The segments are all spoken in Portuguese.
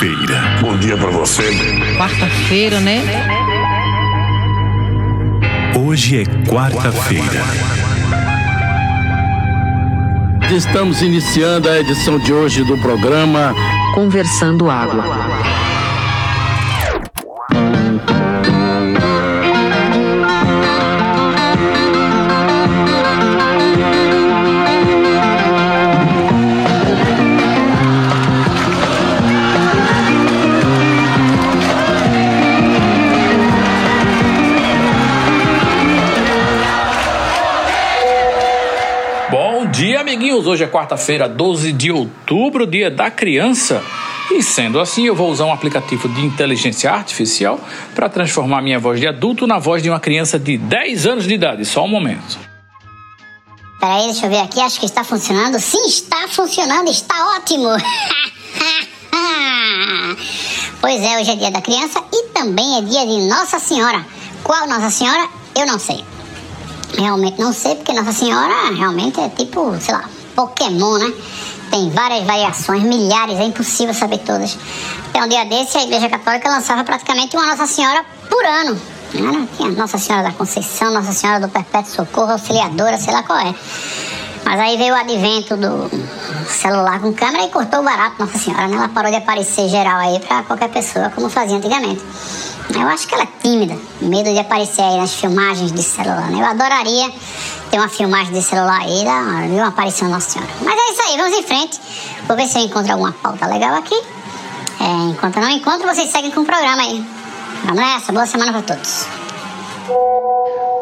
quarta-feira. Bom dia para você. Quarta-feira, né? Hoje é quarta-feira. Estamos iniciando a edição de hoje do programa Conversando Água. Amiguinhos. Hoje é quarta-feira, 12 de outubro, dia da criança. E sendo assim, eu vou usar um aplicativo de inteligência artificial para transformar minha voz de adulto na voz de uma criança de 10 anos de idade. Só um momento. Peraí, deixa eu ver aqui, acho que está funcionando. Sim, está funcionando, está ótimo! pois é, hoje é dia da criança e também é dia de Nossa Senhora. Qual Nossa Senhora? Eu não sei. Realmente não sei, porque Nossa Senhora realmente é tipo, sei lá, Pokémon, né? Tem várias variações, milhares, é impossível saber todas. Então, um dia desse, a Igreja Católica lançava praticamente uma Nossa Senhora por ano. Tinha Nossa Senhora da Conceição, Nossa Senhora do Perpétuo Socorro, Auxiliadora, sei lá qual é. Mas aí veio o advento do celular com câmera e cortou o barato Nossa Senhora, né? Ela parou de aparecer geral aí pra qualquer pessoa, como fazia antigamente. Eu acho que ela é tímida, medo de aparecer aí nas filmagens de celular, né? Eu adoraria ter uma filmagem de celular aí, da, de uma aparição Nossa Senhora. Mas é isso aí, vamos em frente. Vou ver se eu encontro alguma pauta legal aqui. É, enquanto não encontro, vocês seguem com o programa aí. Vamos nessa, boa semana pra todos.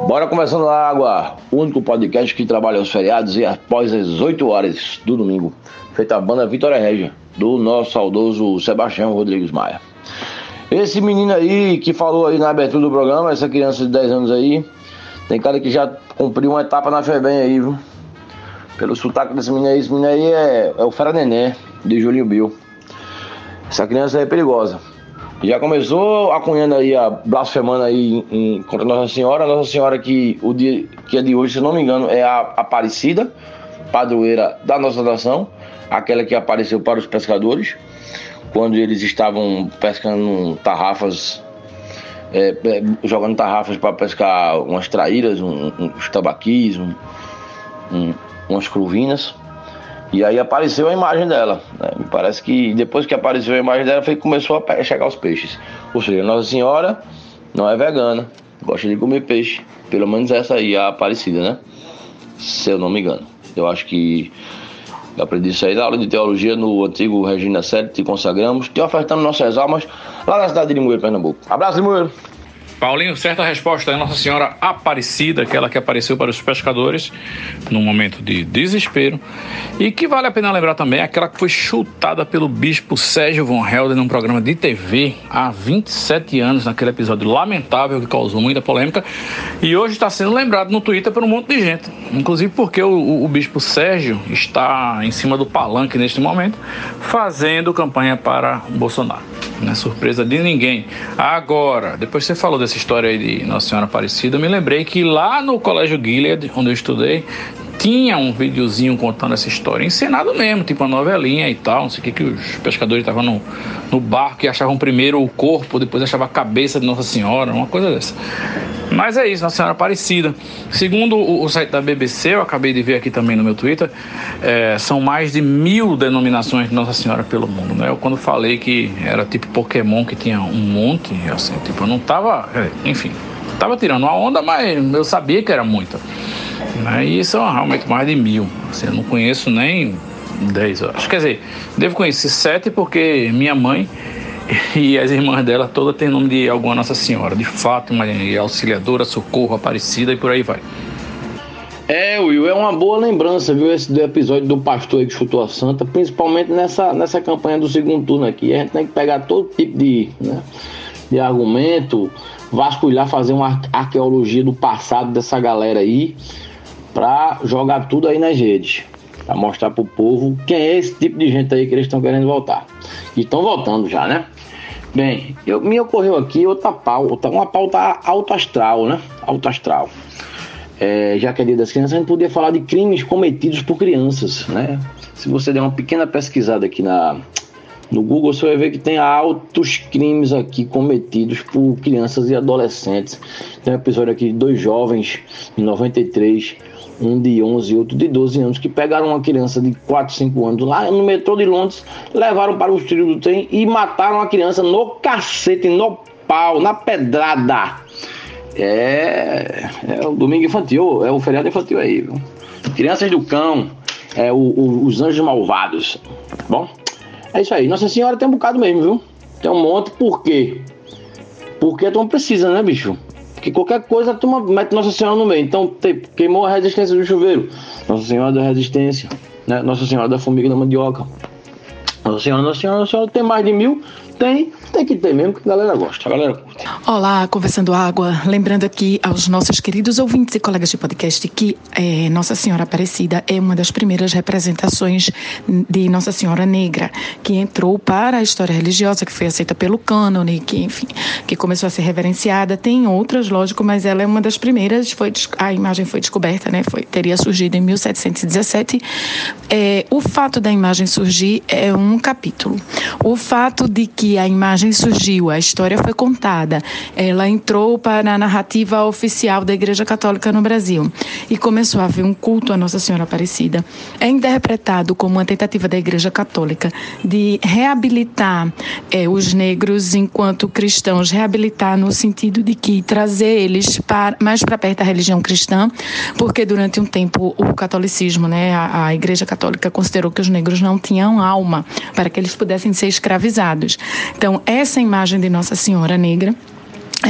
Bora começando a água, o único podcast que trabalha aos feriados e após as 8 horas do domingo, feita a banda Vitória Régia, do nosso saudoso Sebastião Rodrigues Maia. Esse menino aí que falou aí na abertura do programa, essa criança de 10 anos aí, tem cara que já cumpriu uma etapa na FEBEM aí, viu? Pelo sotaque desse menino aí, esse menino aí é, é o Fera Neném, de Julinho Bill. Essa criança aí é perigosa. Já começou acunhando aí, a blasfemando aí em, em, contra Nossa Senhora. Nossa Senhora que o dia que é de hoje, se não me engano, é a Aparecida, padroeira da nossa nação, aquela que apareceu para os pescadores, quando eles estavam pescando tarrafas, é, é, jogando tarrafas para pescar umas traíras, um, uns tabaquis, um, um, umas cruvinas. E aí apareceu a imagem dela. Né? Me parece que depois que apareceu a imagem dela, foi que começou a chegar os peixes. Ou seja, Nossa Senhora não é vegana, gosta de comer peixe. Pelo menos essa aí, a Aparecida, né? Se eu não me engano. Eu acho que aprendi isso aí na aula de teologia no antigo Regina 7, te consagramos, te ofertando nossas almas lá na cidade de Limoeiro, Pernambuco. Abraço, Limoeiro! Paulinho, certa resposta é Nossa Senhora Aparecida, aquela que apareceu para os pescadores num momento de desespero. E que vale a pena lembrar também, aquela que foi chutada pelo bispo Sérgio Von Helder num programa de TV há 27 anos, naquele episódio lamentável que causou muita polêmica. E hoje está sendo lembrado no Twitter por um monte de gente. Inclusive porque o, o, bispo Sérgio está em cima do palanque neste momento, fazendo campanha para Bolsonaro. Não é surpresa de ninguém. Agora, depois você falou dessa história aí de Nossa Senhora Aparecida, eu me lembrei que lá no Colégio Gilead, onde eu estudei, tinha um videozinho contando essa história, encenado mesmo, tipo uma novelinha e tal, não sei o que, que os pescadores estavam no, no barco e achavam primeiro o corpo, depois achavam a cabeça de Nossa Senhora, uma coisa dessa. Mas é isso, Nossa Senhora Aparecida. Segundo o, o site da BBC, eu acabei de ver aqui também no meu Twitter, é, são mais de mil denominações de Nossa Senhora pelo mundo. Né? Eu quando falei que era tipo Pokémon, que tinha um monte, assim, tipo, eu não tava, enfim, tava tirando uma onda, mas eu sabia que era muita. Né? E são realmente mais de mil. Assim, eu não conheço nem 10, eu acho. Quer dizer, devo conhecer sete porque minha mãe e as irmãs dela todas têm nome de alguma Nossa Senhora, de Fátima, e Auxiliadora, Socorro, Aparecida e por aí vai. É, Will, é uma boa lembrança, viu, esse do episódio do pastor aí que chutou a santa, principalmente nessa, nessa campanha do segundo turno aqui. A gente tem que pegar todo tipo de, né, de argumento, vasculhar, fazer uma arqueologia do passado dessa galera aí, pra jogar tudo aí nas redes. Pra mostrar pro povo quem é esse tipo de gente aí que eles estão querendo voltar. E estão voltando já, né? Bem, eu, me ocorreu aqui outra pauta, uma pauta alto astral, né? Alto astral. É, já que é dia das crianças, a gente podia falar de crimes cometidos por crianças, né? Se você der uma pequena pesquisada aqui na, no Google você vai ver que tem altos crimes aqui cometidos por crianças e adolescentes. Tem um episódio aqui de dois jovens em 93, um de 11 e outro de 12 anos, que pegaram uma criança de 4, 5 anos lá no metrô de Londres, levaram para o trilho do trem e mataram a criança no cacete, no pau, na pedrada. É, é o domingo infantil, é o feriado infantil aí, viu? Crianças do cão, é o, o, os anjos malvados. Bom, é isso aí. Nossa Senhora tem um bocado mesmo, viu? Tem um monte, por quê? Porque a turma precisa, né, bicho? Porque qualquer coisa a turma mete Nossa Senhora no meio. Então, tem, queimou a resistência do chuveiro. Nossa Senhora da Resistência. Né? Nossa Senhora da Formiga da Mandioca. Nossa Senhora, Nossa Senhora, Nossa Senhora tem mais de mil. Tem, tem que ter mesmo, que a galera gosta, a galera curte. Olá, Conversando Água. Lembrando aqui aos nossos queridos ouvintes e colegas de podcast que é, Nossa Senhora Aparecida é uma das primeiras representações de Nossa Senhora Negra, que entrou para a história religiosa, que foi aceita pelo cânone, que, enfim, que começou a ser reverenciada. Tem outras, lógico, mas ela é uma das primeiras. Foi, a imagem foi descoberta, né? Foi, teria surgido em 1717. É, o fato da imagem surgir é um capítulo. O fato de que a imagem surgiu, a história foi contada, ela entrou para a narrativa oficial da Igreja Católica no Brasil e começou a haver um culto à Nossa Senhora Aparecida. É interpretado como uma tentativa da Igreja Católica de reabilitar é, os negros enquanto cristãos, reabilitar no sentido de que trazer eles para, mais para perto da religião cristã, porque durante um tempo o catolicismo, né, a, a Igreja Católica considerou que os negros não tinham alma para que eles pudessem ser escravizados. Então, essa imagem de Nossa Senhora Negra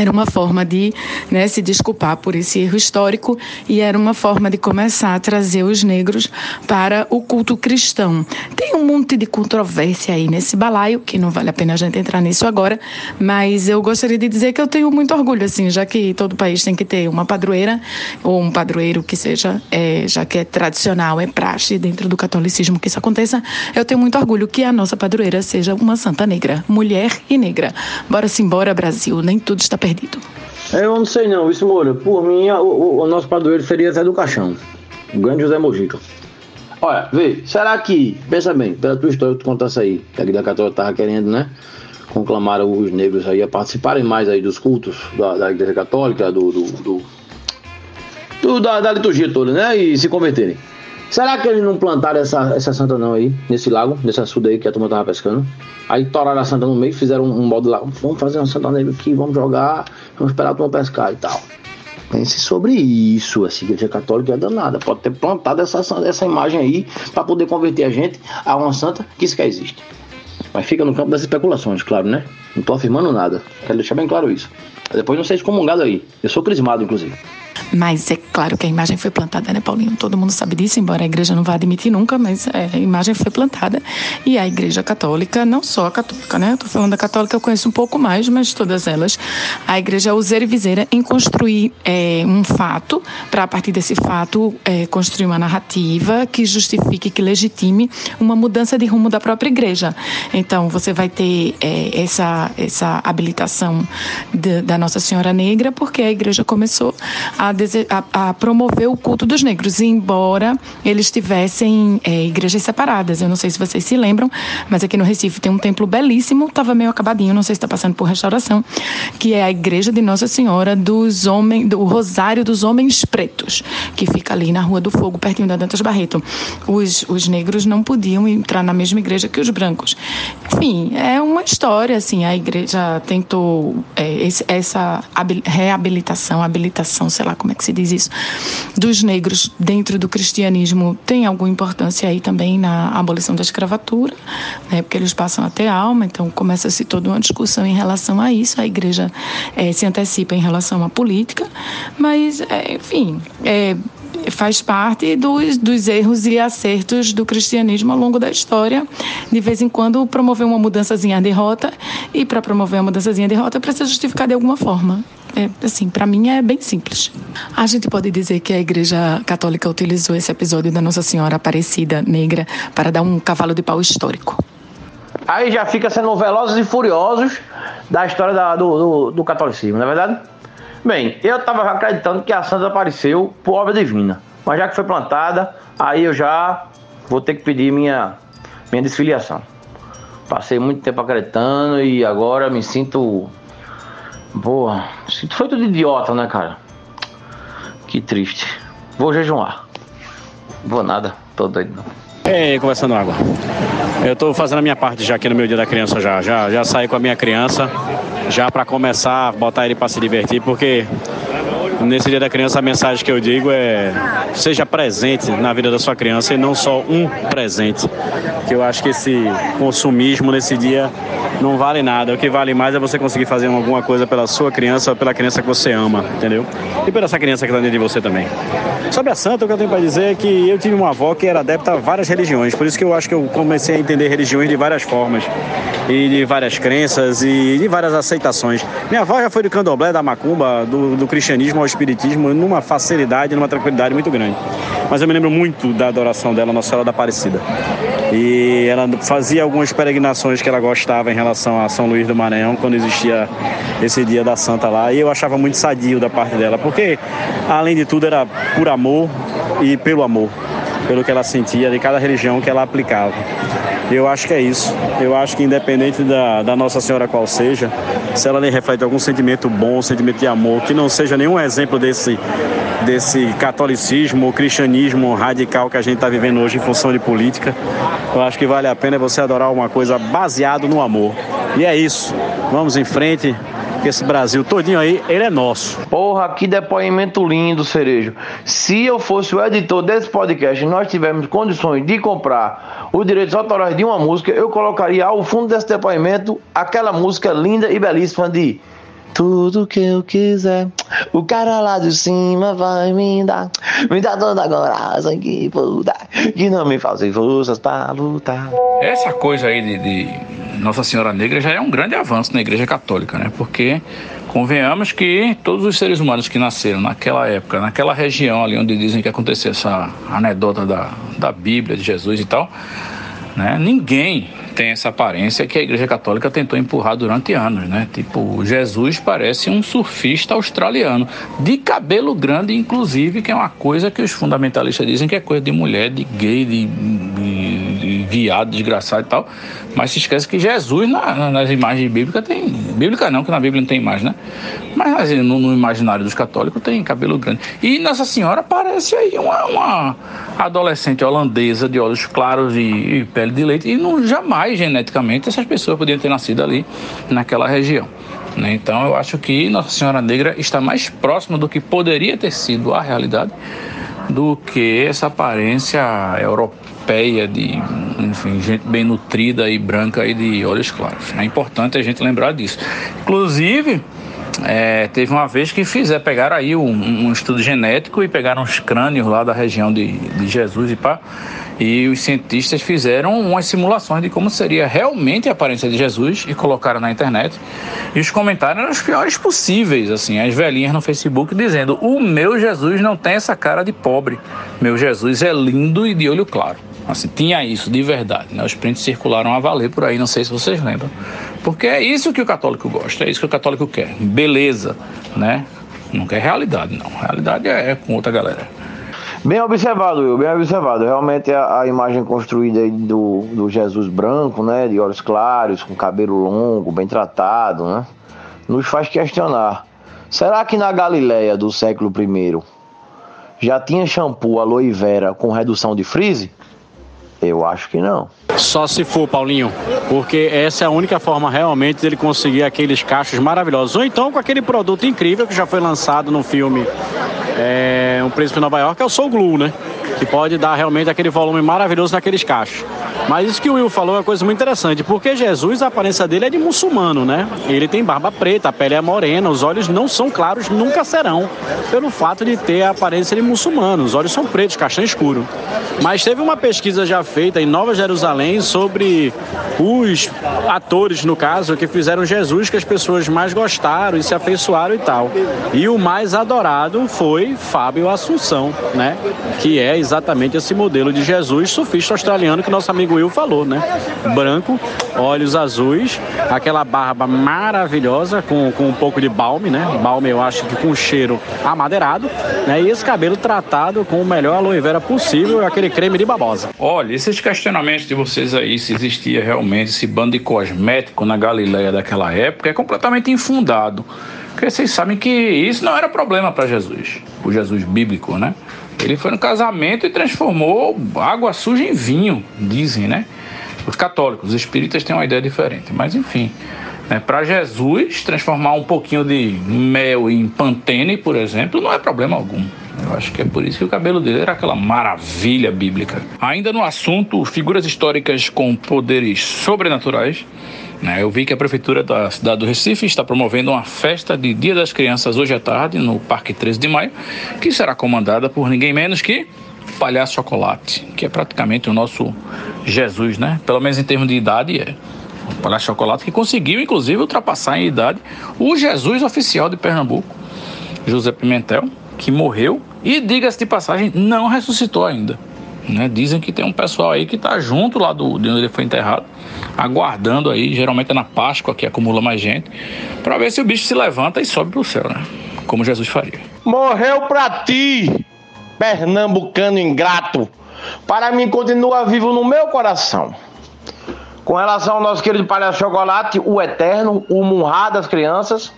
era uma forma de né, se desculpar por esse erro histórico e era uma forma de começar a trazer os negros para o culto cristão. Tem um monte de controvérsia aí nesse balaio, que não vale a pena a gente entrar nisso agora, mas eu gostaria de dizer que eu tenho muito orgulho, assim, já que todo país tem que ter uma padroeira ou um padroeiro que seja, é, já que é tradicional, é praxe dentro do catolicismo que isso aconteça, eu tenho muito orgulho que a nossa padroeira seja uma santa negra, mulher e negra. Bora simbora, Brasil, nem tudo está perdido. Eu não sei não, isso Moura. Por mim, o, o, o nosso padroeiro seria Zé do Caixão. O grande José Mojica. Olha, vê, será que, pensa bem, pela tua história que tu contasse aí, que a Igreja Católica tava querendo, né? Conclamar os negros aí a participarem mais aí dos cultos da, da Igreja Católica, do, do, do, do da, da, liturgia toda, né? E se converterem. Será que eles não plantaram essa, essa santa não aí, nesse lago, nesse açude aí que a turma tava pescando? Aí toraram a santa no meio, fizeram um, um modo lá, vamos fazer uma santa negra aqui, vamos jogar, vamos esperar a turma pescar e tal. Pense sobre isso, a igreja católica é danada, pode ter plantado essa, essa imagem aí para poder converter a gente a uma santa que sequer existe. Mas fica no campo das especulações, claro, né? Não tô afirmando nada, quero deixar bem claro isso. Depois não seja excomungado aí, eu sou crismado, inclusive. Mas é claro que a imagem foi plantada, né, Paulinho? Todo mundo sabe disso, embora a igreja não vá admitir nunca, mas é, a imagem foi plantada. E a igreja católica, não só a católica, né? Estou falando da católica, eu conheço um pouco mais, mas todas elas, a igreja useira e viseira em construir é, um fato, para a partir desse fato é, construir uma narrativa que justifique, que legitime uma mudança de rumo da própria igreja. Então, você vai ter é, essa, essa habilitação de, da Nossa Senhora Negra, porque a igreja começou a a, promover o culto dos negros, embora eles tivessem é, igrejas separadas. Eu não sei se vocês se lembram, mas aqui no Recife tem um templo belíssimo, estava meio acabadinho, não sei se está passando por restauração, que é a igreja de Nossa Senhora dos Homens, do Rosário dos Homens Pretos, que fica ali na Rua do Fogo, pertinho da Dantas Barreto. Os, os negros não podiam entrar na mesma igreja que os brancos. Enfim, é uma história, assim, a igreja tentou é, esse, essa reabilitação, habilitação, sei lá como é que se diz isso, dos negros dentro do cristianismo tem alguma importância aí também na abolição da escravatura, né, porque eles passam a ter alma, então começa-se toda uma discussão em relação a isso, a igreja é, se antecipa em relação à política, mas, é, enfim, é, faz parte dos, dos erros e acertos do cristianismo ao longo da história. De vez em quando promover uma mudançazinha de rota e para promover uma mudançazinha de rota precisa justificar de alguma forma. É, assim, para mim é bem simples. A gente pode dizer que a Igreja Católica utilizou esse episódio da Nossa Senhora Aparecida Negra para dar um cavalo de pau histórico. Aí já fica sendo velozes e furiosos da história da, do, do, do catolicismo, não é verdade? Bem, eu estava acreditando que a santa apareceu por obra divina, mas já que foi plantada, aí eu já vou ter que pedir minha, minha desfiliação. Passei muito tempo acreditando e agora me sinto. Boa, sinto feito de idiota, né, cara? Que triste. Vou jejuar. Vou nada, tô doido não. É, conversando água. Eu tô fazendo a minha parte já aqui no meu dia da criança já. Já, já saí com a minha criança, já para começar botar ele para se divertir, porque nesse dia da criança a mensagem que eu digo é seja presente na vida da sua criança e não só um presente. Que eu acho que esse consumismo nesse dia não vale nada. O que vale mais é você conseguir fazer alguma coisa pela sua criança ou pela criança que você ama, entendeu? E pela essa criança que está dentro de você também. Sobre a santa, o que eu tenho para dizer é que eu tive uma avó que era adepta a várias religiões, por isso que eu acho que eu comecei a entender religiões de várias formas e de várias crenças e de várias aceitações. Minha avó já foi do candomblé, da macumba, do, do cristianismo ao espiritismo, numa facilidade, numa tranquilidade muito grande. Mas eu me lembro muito da adoração dela, Nossa Senhora da Aparecida. E ela fazia algumas peregrinações que ela gostava em relação a São Luís do Maranhão, quando existia esse dia da Santa lá. E eu achava muito sadio da parte dela, porque além de tudo era por amor e pelo amor, pelo que ela sentia de cada religião que ela aplicava. Eu acho que é isso. Eu acho que independente da, da Nossa Senhora qual seja, se ela lhe reflete algum sentimento bom, sentimento de amor, que não seja nenhum exemplo desse, desse catolicismo ou cristianismo radical que a gente está vivendo hoje em função de política, eu acho que vale a pena você adorar uma coisa baseado no amor. E é isso. Vamos em frente que esse Brasil todinho aí, ele é nosso. Porra, que depoimento lindo, Cerejo. Se eu fosse o editor desse podcast e nós tivermos condições de comprar os direitos autorais de uma música, eu colocaria ao fundo desse depoimento aquela música linda e belíssima de tudo que eu quiser, o cara lá de cima vai me dar. Me dá toda a coragem que puder, que não me falta forças para lutar. Essa coisa aí de, de Nossa Senhora Negra já é um grande avanço na Igreja Católica, né? Porque convenhamos que todos os seres humanos que nasceram naquela época, naquela região ali onde dizem que aconteceu essa anedota da, da Bíblia, de Jesus e tal, né? Ninguém tem essa aparência que a Igreja Católica tentou empurrar durante anos, né? Tipo, Jesus parece um surfista australiano, de cabelo grande, inclusive, que é uma coisa que os fundamentalistas dizem que é coisa de mulher, de gay, de, de, viado, desgraçado e tal. Mas se esquece que Jesus, na, nas imagens bíblicas, tem. Bíblica não, que na Bíblia não tem imagem, né? Mas no, no, imaginário dos católicos tem cabelo grande. E Nossa Senhora parece aí uma, uma adolescente holandesa de olhos claros e, e pele de leite. E não jamais geneticamente essas pessoas podiam ter nascido ali naquela região. Né? Então eu acho que Nossa Senhora Negra está mais próxima do que poderia ter sido a realidade do que essa aparência europeia de, enfim, gente bem nutrida e branca e de olhos claros. É importante a gente lembrar disso. Inclusive, é, teve uma vez que fizeram, pegaram aí um, um, estudo genético e pegaram os crânios lá da região de, de Jesus e pá. E os cientistas fizeram umas simulações de como seria realmente a aparência de Jesus e colocaram na internet. E os comentários eram os piores possíveis, assim, as velhinhas no Facebook dizendo: "O meu Jesus não tem essa cara de pobre. Meu Jesus é lindo e de olho claro". Assim, tinha isso de verdade, né? Os prints circularam a valer por aí, não sei se vocês lembram. Porque é isso que o católico gosta, é isso que o católico quer. Beleza, né? Não quer realidade, não. Realidade é, é com outra galera. Bem observado, Will, bem observado. Realmente a, a imagem construída do, do Jesus branco, né? De olhos claros, com cabelo longo, bem tratado, né? Nos faz questionar. Será que na Galileia do século I já tinha shampoo aloe vera com redução de frizz? Eu acho que não. Só se for, Paulinho, porque essa é a única forma realmente dele conseguir aqueles cachos maravilhosos. Ou então com aquele produto incrível que já foi lançado no filme é, Um Príncipe de Nova York, é o Soul Glue, né? Que pode dar realmente aquele volume maravilhoso naqueles cachos. Mas isso que o Will falou é uma coisa muito interessante, porque Jesus, a aparência dele é de muçulmano, né? Ele tem barba preta, a pele é morena, os olhos não são claros, nunca serão, pelo fato de ter a aparência de muçulmano. Os olhos são pretos, castanho escuro. Mas teve uma pesquisa já feita em Nova Jerusalém sobre os atores, no caso, que fizeram Jesus que as pessoas mais gostaram e se afeiçoaram e tal. E o mais adorado foi Fábio Assunção, né? Que é exatamente esse modelo de Jesus sufista australiano que nosso amigo Will falou, né? Branco, olhos azuis, aquela barba maravilhosa com, com um pouco de balme, né? Balme eu acho que com cheiro amadeirado, né? E esse cabelo tratado com o melhor aloe vera possível, aquele creme de babosa. Olha, esses questionamentos de vocês aí, se existia realmente esse bando de cosmético na Galileia daquela época, é completamente infundado. Porque vocês sabem que isso não era problema para Jesus, o Jesus bíblico, né? Ele foi no casamento e transformou água suja em vinho, dizem, né? Os católicos, os espíritas têm uma ideia diferente, mas enfim. Né? Para Jesus, transformar um pouquinho de mel em pantene, por exemplo, não é problema algum. Eu acho que é por isso que o cabelo dele era aquela maravilha bíblica. Ainda no assunto, figuras históricas com poderes sobrenaturais. Né? Eu vi que a Prefeitura da cidade do Recife está promovendo uma festa de Dia das Crianças hoje à tarde no Parque 13 de Maio, que será comandada por ninguém menos que Palhaço Chocolate, que é praticamente o nosso Jesus, né? Pelo menos em termos de idade é. O Palhaço Chocolate que conseguiu, inclusive, ultrapassar em idade o Jesus oficial de Pernambuco, José Pimentel, que morreu e, diga-se de passagem, não ressuscitou ainda. Né? Dizem que tem um pessoal aí que está junto lá do, de onde ele foi enterrado, aguardando aí, geralmente é na Páscoa que acumula mais gente, para ver se o bicho se levanta e sobe para o céu, né? Como Jesus faria. Morreu para ti, pernambucano ingrato. Para mim continua vivo no meu coração. Com relação ao nosso querido palhaço chocolate, o eterno, o Munhá das crianças,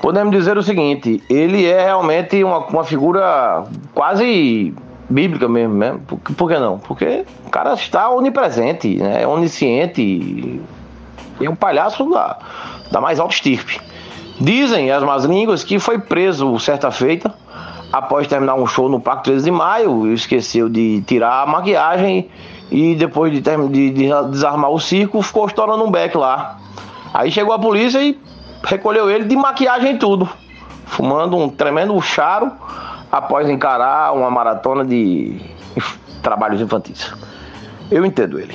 podemos dizer o seguinte: ele é realmente uma, uma figura quase bíblica mesmo, né? Por, por, que não? Porque o cara está onipresente, né? onisciente e é um palhaço da, da mais alta estirpe. Dizem as más línguas que foi preso certa feita após terminar um show no Parque 13 de Maio, esqueceu de tirar a maquiagem e depois de, de, de desarmar o circo, ficou estourando um beck lá. Aí chegou a polícia e recolheu ele de maquiagem e tudo, fumando um tremendo charo após encarar uma maratona de trabalhos infantis. Eu entendo ele.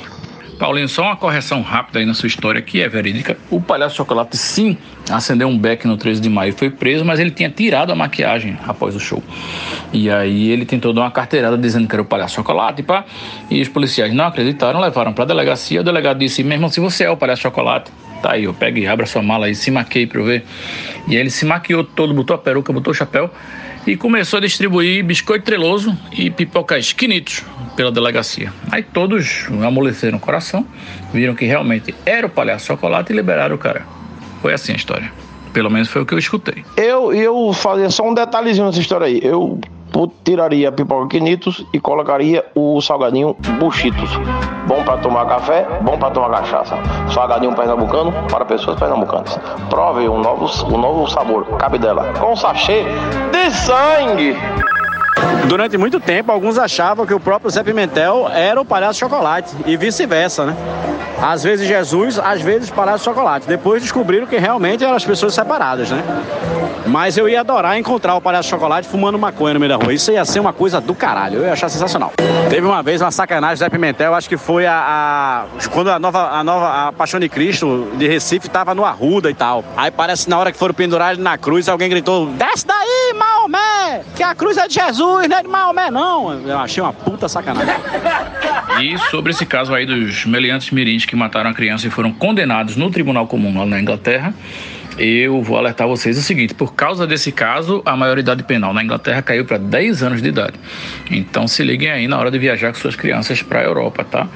Paulinho, só uma correção rápida aí na sua história, que é verídica. O Palhaço Chocolate, sim, acendeu um beck no 13 de maio, foi preso, mas ele tinha tirado a maquiagem após o show. E aí ele tentou dar uma carteirada dizendo que era o Palhaço Chocolate, pá, e os policiais não acreditaram, levaram para a delegacia. O delegado disse: mesmo se você é o Palhaço Chocolate, tá aí, eu pego e abra sua mala aí, se maquei para eu ver. E aí ele se maquiou todo, botou a peruca, botou o chapéu e começou a distribuir biscoito treloso e pipoca esquinitos pela delegacia. Aí todos amoleceram o coração, viram que realmente era o palhaço chocolate e liberaram o cara. Foi assim a história. Pelo menos foi o que eu escutei. Eu, eu fazia só um detalhezinho nessa história aí. Eu tiraria a pipoca quinitos e colocaria o salgadinho buchitos. Bom para tomar café, bom para tomar cachaça. Salgadinho pernambucano para pessoas pernambucanas. Prove um novo, um novo sabor, cabe dela. Com sachê de sangue. Durante muito tempo, alguns achavam que o próprio Zé Pimentel era o palhaço chocolate e vice-versa, né? Às vezes Jesus, às vezes palhaço chocolate. Depois descobriram que realmente eram as pessoas separadas, né? Mas eu ia adorar encontrar o palhaço chocolate fumando maconha no meio da rua. Isso ia ser uma coisa do caralho. Eu ia achar sensacional. Teve uma vez uma sacanagem Zé Pimentel, acho que foi a, a, quando a nova a nova a Paixão de Cristo de Recife tava no Arruda e tal. Aí parece que na hora que foram pendurar na cruz, alguém gritou: "Desce daí, Maomé, que a cruz é de Jesus, não é de Maomé não". Eu achei uma puta sacanagem. E sobre esse caso aí dos meliantes mirins que mataram a criança e foram condenados no Tribunal Comum lá na Inglaterra, eu vou alertar vocês o seguinte: por causa desse caso, a maioridade penal na Inglaterra caiu para 10 anos de idade. Então se liguem aí na hora de viajar com suas crianças para a Europa, tá?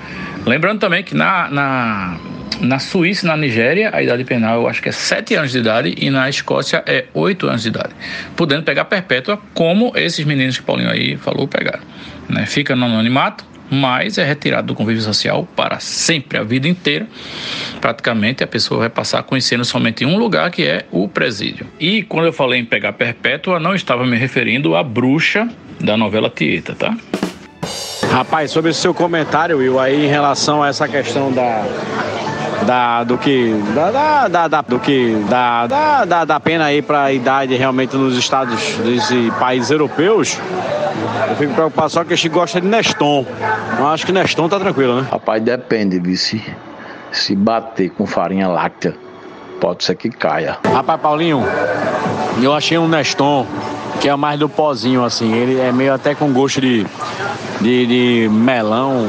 Lembrando também que na, na, na Suíça e na Nigéria, a idade penal eu acho que é 7 anos de idade e na Escócia é 8 anos de idade. Podendo pegar perpétua, como esses meninos que Paulinho aí falou pegaram. Né? Fica no anonimato, mas é retirado do convívio social para sempre, a vida inteira. Praticamente a pessoa vai passar conhecendo somente um lugar, que é o presídio. E quando eu falei em pegar perpétua, não estava me referindo à bruxa da novela Tieta, tá? Rapaz, sobre esse seu comentário, Will, aí em relação a essa questão da da, do que da, da, da, do que da, da, da pena aí para a idade realmente nos estados desse países europeus eu fico preocupado só que a gente gosta de Neston. Eu acho que Neston tá tranquilo né? Rapaz depende vice se bater com farinha láctea pode ser que caia. Rapaz, Paulinho, eu achei um Neston que é mais do pozinho, assim. Ele é meio até com gosto de, de, de melão.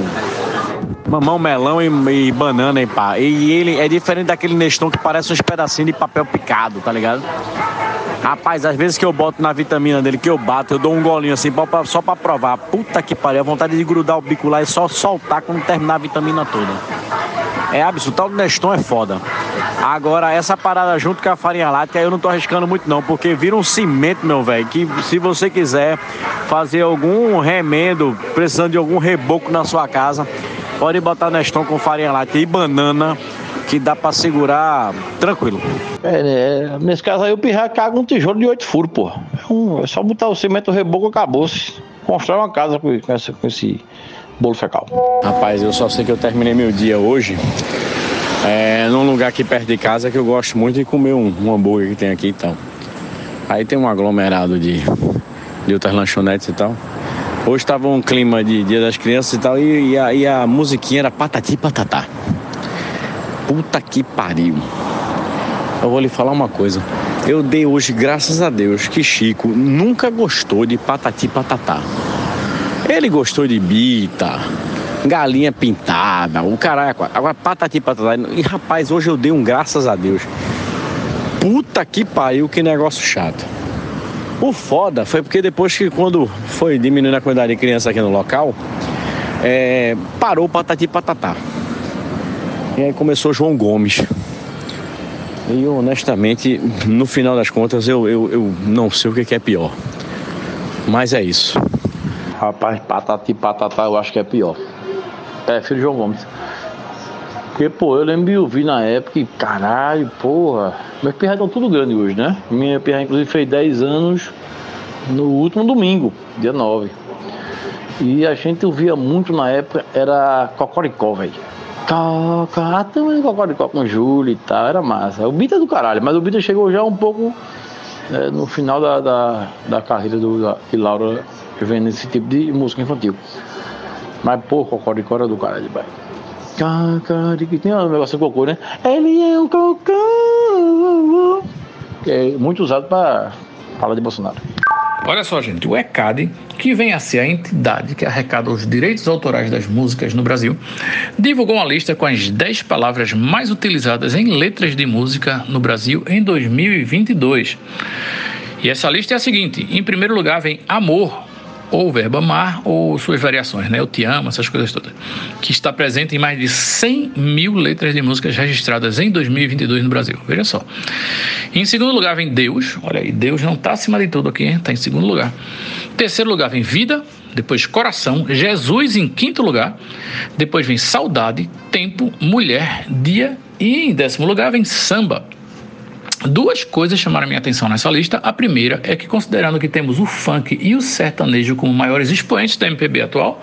Mamão, melão e, e banana, e pá. E ele é diferente daquele Neston que parece uns pedacinhos de papel picado, tá ligado? Rapaz, às vezes que eu boto na vitamina dele, que eu bato, eu dou um golinho assim pra, pra, só pra provar. Puta que pariu, a vontade de grudar o bico lá e só soltar quando terminar a vitamina toda. É absurdo, o tal do Neston é foda. Agora, essa parada junto com a farinha láctea, eu não tô arriscando muito não, porque vira um cimento, meu velho, que se você quiser fazer algum remendo, precisando de algum reboco na sua casa, pode botar Neston com farinha láctea e banana, que dá pra segurar tranquilo. É, né, nesse caso aí o pirra caga um tijolo de oito furos, pô. É, um- é só botar o cimento, reboco acabou-se. Constrói uma casa com, com essa- com esse bolo fecal. Rapaz, eu só sei que eu terminei meu dia hoje é, num lugar aqui perto de casa que eu gosto muito de comer um, um hambúrguer que tem aqui e tal. Aí tem um aglomerado de, de outras lanchonetes e tal. Hoje estava um clima de Dia das Crianças e tal, e, e a, e a musiquinha era patati patatá. Puta que pariu. Eu vou lhe falar uma coisa. Eu dei hoje, graças a Deus, que Chico nunca gostou de patati patatá. Ele gostou de bita, galinha pintada, o caralho. Agora patati patatá. E rapaz, hoje eu dei um graças a Deus. Puta que pariu, que negócio chato. O foda foi porque depois que quando foi diminuindo a quantidade de criança aqui no local, é, parou o patati patatá. E aí começou João Gomes. E honestamente, no final das contas, eu, eu, eu não sei o que é pior. Mas é isso. Rapaz, patati patatá eu acho que é pior. É, filho João Gomes. Porque, pô, eu lembro de ouvir na época e, caralho, porra. Meus pirras estão tudo grande hoje, né? Minha pirra, inclusive, fez 10 anos no último domingo, dia 9. E a gente ouvia muito na época, era Cocoricó, velho. Coca, também Cocoricó com Júlio e tal, era massa. O Bita é do caralho, mas o Bita chegou já um pouco é, no final da, da, da carreira do, da, de Laura vendo esse tipo de música infantil. Mas, pô, Cocoricó era do caralho, velho. Cacarico, tem um negócio de cocô, né? Ele é um cocô. Que é muito usado para falar de Bolsonaro. Olha só, gente, o ECAD, que vem a ser a entidade que arrecada os direitos autorais das músicas no Brasil, divulgou uma lista com as 10 palavras mais utilizadas em letras de música no Brasil em 2022. E essa lista é a seguinte: em primeiro lugar vem amor, ou o verbo amar, ou suas variações, né? Eu te amo, essas coisas todas. Que está presente em mais de 100 mil letras de músicas registradas em 2022 no Brasil. Veja só. Em segundo lugar vem Deus. Olha aí, Deus não está acima de tudo aqui, está em segundo lugar. Em terceiro lugar vem vida. Depois coração. Jesus em quinto lugar. Depois vem saudade, tempo, mulher, dia. E em décimo lugar vem samba. Duas coisas chamaram minha atenção nessa lista. A primeira é que, considerando que temos o funk e o sertanejo como maiores expoentes da MPB atual,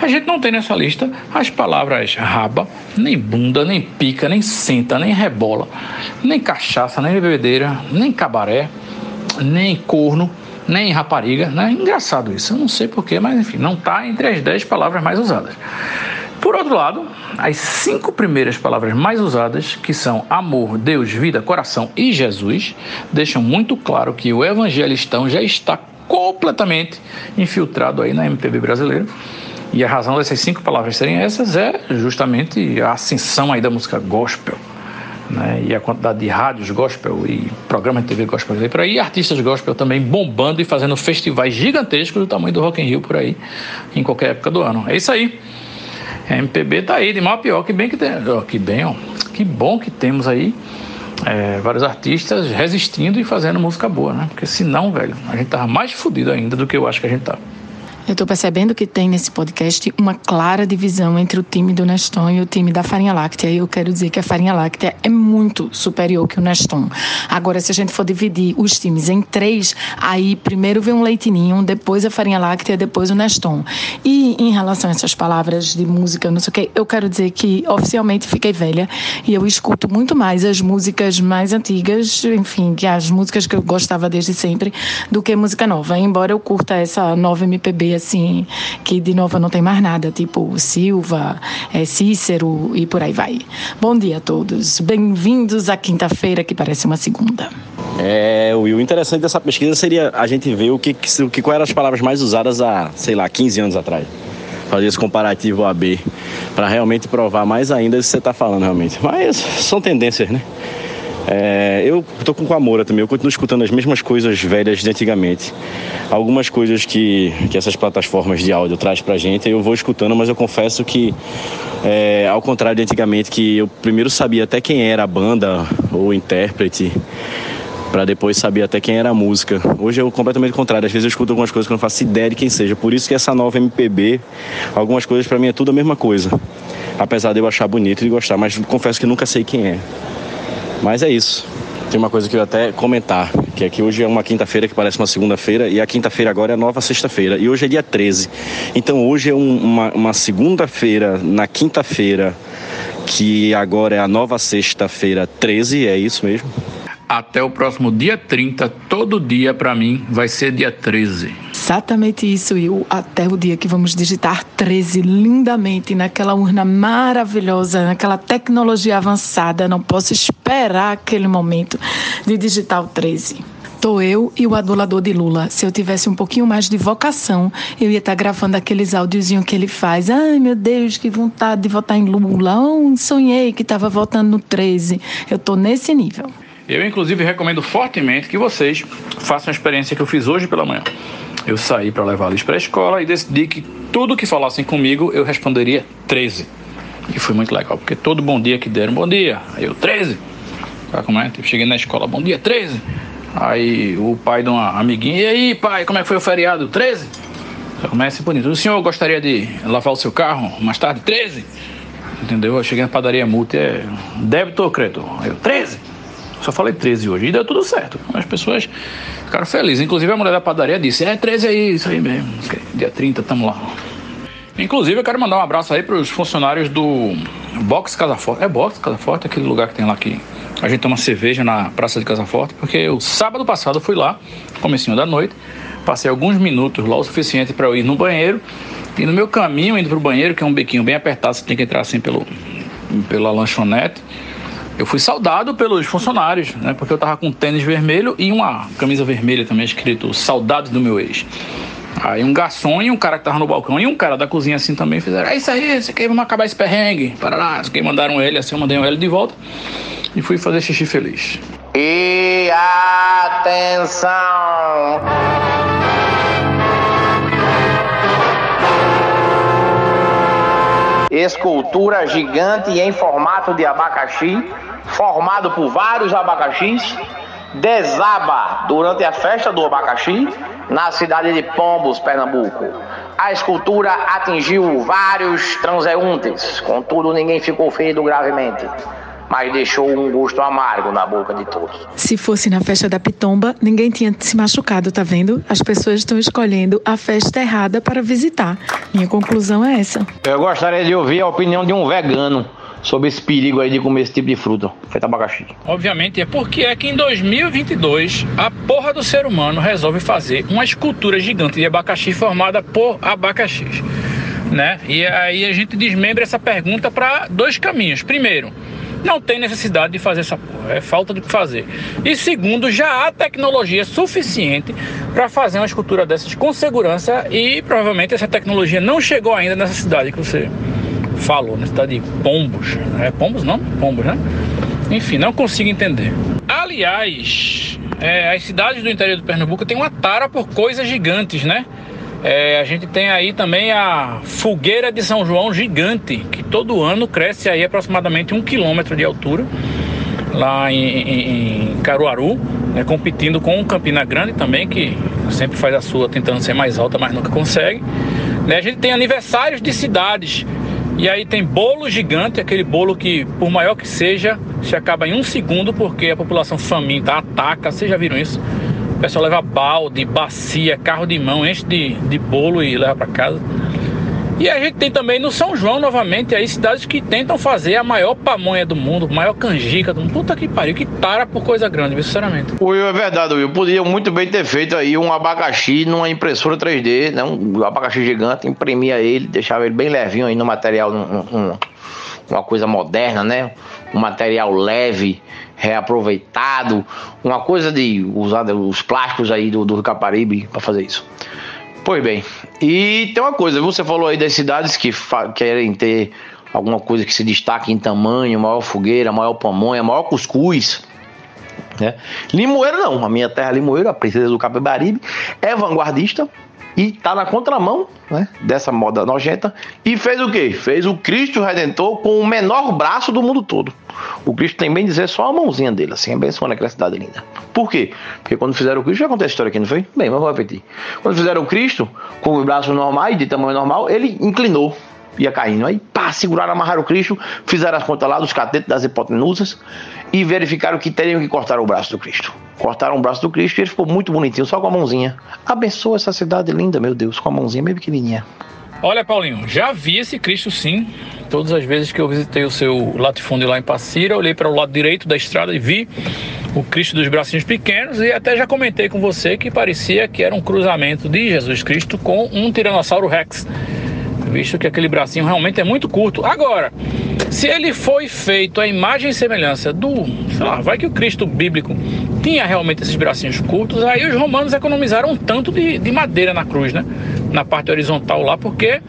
a gente não tem nessa lista as palavras raba, nem bunda, nem pica, nem senta, nem rebola, nem cachaça, nem bebedeira, nem cabaré, nem corno, nem rapariga. Né? Engraçado isso, eu não sei porquê, mas enfim, não está entre as 10 palavras mais usadas. Por outro lado, as cinco primeiras palavras mais usadas, que são amor, Deus, vida, coração e Jesus, deixam muito claro que o evangelistão já está completamente infiltrado aí na MPB brasileira. E a razão dessas cinco palavras serem essas é justamente a ascensão aí da música gospel. Né? E a quantidade de rádios gospel e programas de TV gospel por aí, e artistas gospel também bombando e fazendo festivais gigantescos do tamanho do Rock in Rio por aí, em qualquer época do ano. É isso aí. MPB tá aí, de mal a pior, que bem que tem. ó, Que bem, ó. Que bom que temos aí é, vários artistas resistindo e fazendo música boa, né? Porque senão, velho, a gente tava mais fodido ainda do que eu acho que a gente tá. Eu estou percebendo que tem nesse podcast uma clara divisão entre o time do Neston e o time da farinha láctea. E eu quero dizer que a farinha láctea é muito superior que o Neston. Agora, se a gente for dividir os times em três, aí primeiro vem um leitinho, depois a farinha láctea, depois o Neston. E em relação a essas palavras de música, não sei o quê, eu quero dizer que oficialmente fiquei velha e eu escuto muito mais as músicas mais antigas, enfim, que as músicas que eu gostava desde sempre, do que música nova. Embora eu curta essa nova MPB assim que de Nova não tem mais nada, tipo Silva, é, Cícero e por aí vai. Bom dia a todos. Bem-vindos à quinta-feira que parece uma segunda. É, o interessante dessa pesquisa seria a gente ver o que, que quais eram as palavras mais usadas há, sei lá, 15 anos atrás. Fazer esse comparativo AB, para realmente provar mais ainda o que você está falando realmente. Mas são tendências, né? É, eu tô com a Moura também, eu continuo escutando as mesmas coisas velhas de antigamente. Algumas coisas que, que essas plataformas de áudio traz pra gente, eu vou escutando, mas eu confesso que, é, ao contrário de antigamente, que eu primeiro sabia até quem era a banda ou intérprete, para depois saber até quem era a música. Hoje é completamente contrário. Às vezes eu escuto algumas coisas que eu não faço ideia de quem seja. Por isso que essa nova MPB, algumas coisas para mim é tudo a mesma coisa. Apesar de eu achar bonito e gostar, mas confesso que nunca sei quem é. Mas é isso. Tem uma coisa que eu até comentar, que é que hoje é uma quinta-feira que parece uma segunda-feira, e a quinta-feira agora é a nova sexta-feira, e hoje é dia 13. Então hoje é um, uma, uma segunda-feira na quinta-feira, que agora é a nova sexta-feira 13, é isso mesmo? até o próximo dia 30, todo dia para mim vai ser dia 13. Exatamente isso, e até o dia que vamos digitar 13 lindamente naquela urna maravilhosa, naquela tecnologia avançada. Não posso esperar aquele momento de digitar o 13. Tô eu e o adulador de Lula. Se eu tivesse um pouquinho mais de vocação, eu ia estar tá gravando aqueles áudiozinhos que ele faz. Ai, meu Deus, que vontade de votar em Lula. Oh, sonhei que estava votando no 13. Eu tô nesse nível. Eu, inclusive, recomendo fortemente que vocês façam a experiência que eu fiz hoje pela manhã. Eu saí para levar eles para a escola e decidi que tudo que falassem comigo eu responderia 13. E foi muito legal, porque todo bom dia que deram, bom dia. Aí eu, 13. Sabe como é? Eu cheguei na escola, bom dia, 13. Aí o pai de uma amiguinha, e aí, pai, como é que foi o feriado? 13. Já começa bonito. O senhor gostaria de lavar o seu carro mais tarde? 13. Entendeu? Eu cheguei na padaria multa, é débito ou crédito? Aí eu, 13. Só falei 13 hoje. E deu tudo certo. As pessoas ficaram felizes. Inclusive a mulher da padaria disse: É 13 aí, isso aí mesmo. Dia 30, tamo lá. Inclusive eu quero mandar um abraço aí para os funcionários do Box Casa Forte. É Box Casa Forte, aquele lugar que tem lá que a gente toma cerveja na Praça de Casa Forte, porque o sábado passado eu fui lá, comecinho da noite, passei alguns minutos lá o suficiente para eu ir no banheiro e no meu caminho indo para o banheiro, que é um bequinho bem apertado, você tem que entrar assim pelo pela lanchonete eu fui saudado pelos funcionários, né? Porque eu tava com um tênis vermelho e uma camisa vermelha também escrito Saudades do meu ex. Aí um garçom e um cara que tava no balcão e um cara da cozinha assim também fizeram, é isso aí, você quer vamos acabar esse perrengue. Para lá, que mandaram ele assim, eu mandei ele de volta e fui fazer xixi feliz. E atenção! Escultura gigante em formato de abacaxi, formado por vários abacaxis, desaba durante a festa do abacaxi na cidade de Pombos, Pernambuco. A escultura atingiu vários transeuntes, contudo ninguém ficou ferido gravemente mas deixou um gosto amargo na boca de todos. Se fosse na festa da Pitomba, ninguém tinha se machucado, tá vendo? As pessoas estão escolhendo a festa errada para visitar. Minha conclusão é essa. Eu gostaria de ouvir a opinião de um vegano sobre esse perigo aí de comer esse tipo de fruta, feito abacaxi. Obviamente é porque é que em 2022 a porra do ser humano resolve fazer uma escultura gigante de abacaxi formada por abacaxis, né? E aí a gente desmembra essa pergunta para dois caminhos. Primeiro, não tem necessidade de fazer essa porra, é falta de fazer. E segundo, já há tecnologia suficiente para fazer uma escultura dessas com segurança e provavelmente essa tecnologia não chegou ainda nessa cidade que você falou, na cidade de Pombos. É Pombos não? Pombos, né? Enfim, não consigo entender. Aliás, é, as cidades do interior do Pernambuco têm uma tara por coisas gigantes, né? É, a gente tem aí também a fogueira de São João gigante, que todo ano cresce aí aproximadamente um quilômetro de altura, lá em, em, Caruaru, né, competindo com o Campina Grande também, que sempre faz a sua tentando ser mais alta, mas nunca consegue. Né, a gente tem aniversários de cidades, e aí tem bolo gigante, aquele bolo que, por maior que seja, se acaba em um segundo, porque a população faminta ataca, vocês já viram isso? Pessoal leva balde, bacia, carro de mão, enche de, de bolo e leva para casa. E a gente tem também no São João, novamente, aí cidades que tentam fazer a maior pamonha do mundo, maior canjica do mundo. Puta que pariu, que tara por coisa grande, sinceramente. Will, é verdade, Will. Podiam muito bem ter feito aí um abacaxi numa impressora 3D, né? um abacaxi gigante, imprimia ele, deixava ele bem levinho aí no material, um, um, uma coisa moderna, né? Um material leve, reaproveitado, uma coisa de usar os plásticos aí do, do Caparibe para fazer isso. Pois bem, e tem uma coisa, você falou aí das cidades que querem ter alguma coisa que se destaque em tamanho, maior fogueira, maior pamonha, maior cuscuz. Né? Limoeiro não, a minha terra Limoeiro, a princesa do Capibaribe, é vanguardista e tá na contramão né, dessa moda nojenta e fez o quê? Fez o Cristo Redentor com o menor braço do mundo todo. O Cristo tem bem dizer só a mãozinha dele, assim, abençoando aquela cidade linda. Por quê? Porque quando fizeram o Cristo, já contei a história aqui, não foi? Bem, mas vou repetir. Quando fizeram o Cristo, com os braços normais, de tamanho normal, ele inclinou, ia caindo. Aí, pá, seguraram, amarraram o Cristo, fizeram as contas lá dos catetos, das hipotenusas e verificaram que teriam que cortar o braço do Cristo. Cortaram o braço do Cristo e ele ficou muito bonitinho, só com a mãozinha. Abençoa essa cidade linda, meu Deus, com a mãozinha bem pequenininha. Olha, Paulinho, já vi esse Cristo sim. Todas as vezes que eu visitei o seu latifúndio lá em Passira, olhei para o lado direito da estrada e vi o Cristo dos bracinhos pequenos e até já comentei com você que parecia que era um cruzamento de Jesus Cristo com um Tiranossauro Rex, visto que aquele bracinho realmente é muito curto. Agora, se ele foi feito a imagem e semelhança do, sei lá, vai que o Cristo bíblico tinha realmente esses bracinhos curtos, aí os romanos economizaram um tanto de, de madeira na cruz, né? Na parte horizontal lá, porque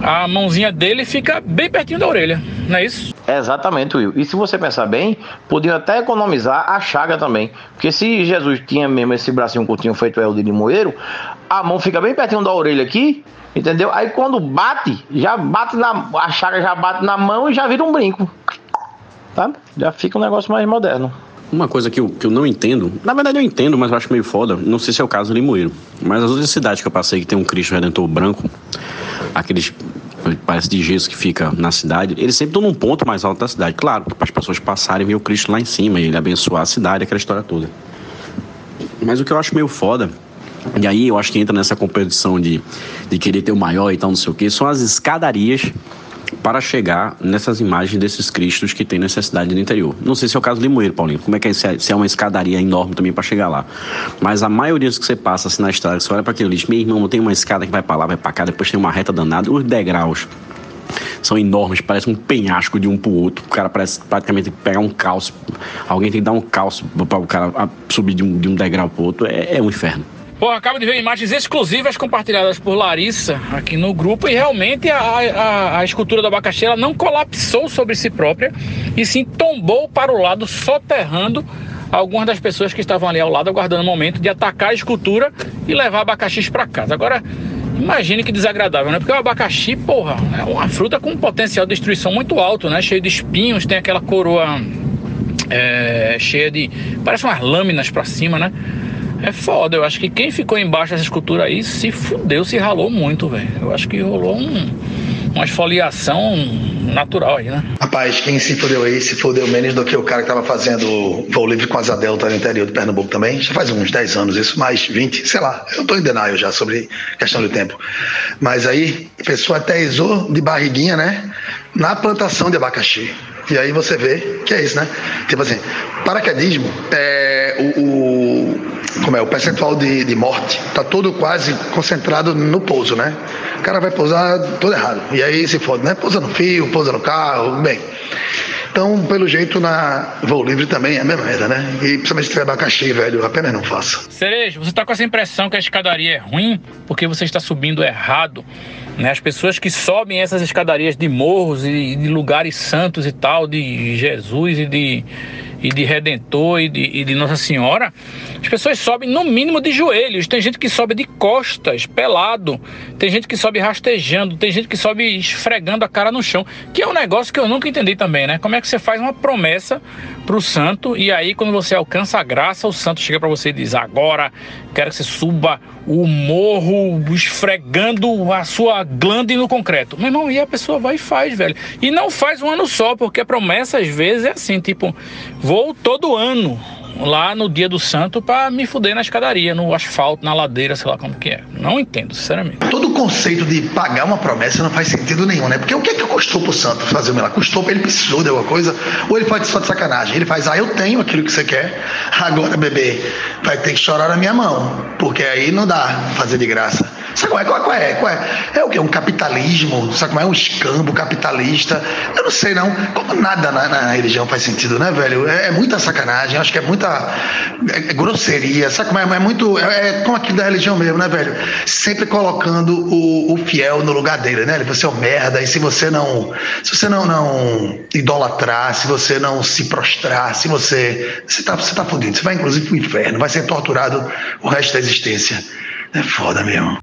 a mãozinha dele fica bem pertinho da orelha, não é isso? Exatamente, Will. E se você pensar bem, podiam até economizar a chaga também. Porque se Jesus tinha mesmo esse bracinho curtinho feito El de limoeiro, a mão fica bem pertinho da orelha aqui, entendeu? Aí quando bate, já bate na. A chaga já bate na mão e já vira um brinco. Tá? Já fica um negócio mais moderno. Uma coisa que eu, que eu não entendo, na verdade eu entendo, mas eu acho meio foda, não sei se é o caso do Limoeiro, mas as outras cidades que eu passei que tem um Cristo Redentor branco, aqueles parece de gesso que fica na cidade, eles sempre estão num ponto mais alto da cidade. Claro, para as pessoas passarem e ver o Cristo lá em cima e ele abençoar a cidade, aquela história toda. Mas o que eu acho meio foda, e aí eu acho que entra nessa competição de, de querer ter o maior e tal, não sei o que, são as escadarias para chegar nessas imagens desses cristos que tem necessidade no interior. Não sei se é o caso de Limoeiro, Paulinho. Como é que é? Se é uma escadaria enorme também para chegar lá. Mas a maioria dos que você passa assim na estrada, você olha para aquele lixo, meu irmão, tem uma escada que vai para lá, vai para cá, depois tem uma reta danada, os degraus são enormes, parece um penhasco de um pro outro. O cara parece praticamente pegar um calço. Alguém tem que dar um calço para o cara subir de um, de um degrau pro outro. É, é um inferno. Acabo de ver imagens exclusivas compartilhadas por Larissa aqui no grupo e realmente a, a, a escultura do abacaxi ela não colapsou sobre si própria e sim tombou para o lado, soterrando algumas das pessoas que estavam ali ao lado, aguardando o momento de atacar a escultura e levar abacaxis para casa. Agora, imagine que desagradável, né? Porque o abacaxi, porra, é uma fruta com um potencial de destruição muito alto, né? Cheio de espinhos, tem aquela coroa é, cheia de. parece umas lâminas para cima, né? É foda, eu acho que quem ficou embaixo dessa escultura aí se fudeu, se ralou muito, velho. Eu acho que rolou um, uma esfoliação natural aí, né? Rapaz, quem se fudeu aí se fudeu menos do que o cara que tava fazendo voo livre com delta no interior de Pernambuco também. Já faz uns 10 anos isso, mais 20, sei lá. Eu tô em denial já sobre questão do tempo. Mas aí, a pessoa até isou de barriguinha, né? Na plantação de abacaxi. E aí você vê que é isso, né? Tipo assim, paraquedismo é o, o como é, o percentual de, de morte está todo quase concentrado no pouso, né? O cara vai pousar todo errado. E aí se fode, né? Pousa no fio, pousa no carro, bem. Então, pelo jeito, na voo livre também é a mesma merda, né? E principalmente se tiver abacaxi, velho, apenas não faça. Cerejo, você está com essa impressão que a escadaria é ruim porque você está subindo errado. Né? As pessoas que sobem essas escadarias de morros e de lugares santos e tal, de Jesus e de e de Redentor e de, e de, Nossa Senhora, as pessoas sobem no mínimo de joelhos. Tem gente que sobe de costas, pelado. Tem gente que sobe rastejando. Tem gente que sobe esfregando a cara no chão. Que é um negócio que eu nunca entendi também, né? Como é que você faz uma promessa pro santo e aí quando você alcança a graça, o santo chega para você e diz: Agora quero que você suba o morro esfregando a sua glande no concreto. Meu irmão, e a pessoa vai e faz, velho. E não faz um ano só, porque a promessa às vezes é assim, tipo, vou todo ano. Lá no dia do santo para me fuder na escadaria, no asfalto, na ladeira, sei lá como que é. Não entendo, sinceramente. Todo o conceito de pagar uma promessa não faz sentido nenhum, né? Porque o que é que custou pro santo fazer o milagre? Custou ele precisou de alguma coisa? Ou ele faz só de sacanagem? Ele faz, ah, eu tenho aquilo que você quer, agora, bebê, vai ter que chorar na minha mão, porque aí não dá fazer de graça. Sabe qual é? Qual, é? Qual é? É o que? Um capitalismo? Sabe como é? Um escambo capitalista? Eu não sei, não. Como nada na, na religião faz sentido, né, velho? É, é muita sacanagem, acho que é muita é, é grosseria. Sabe como é? É muito. É, é como aquilo da religião mesmo, né, velho? Sempre colocando o, o fiel no lugar dele, né? Você é um merda, e se você não. Se você não, não idolatrar, se você não se prostrar, se você. Você tá, você tá fudido. Você vai, inclusive, pro inferno, vai ser torturado o resto da existência. É foda mesmo.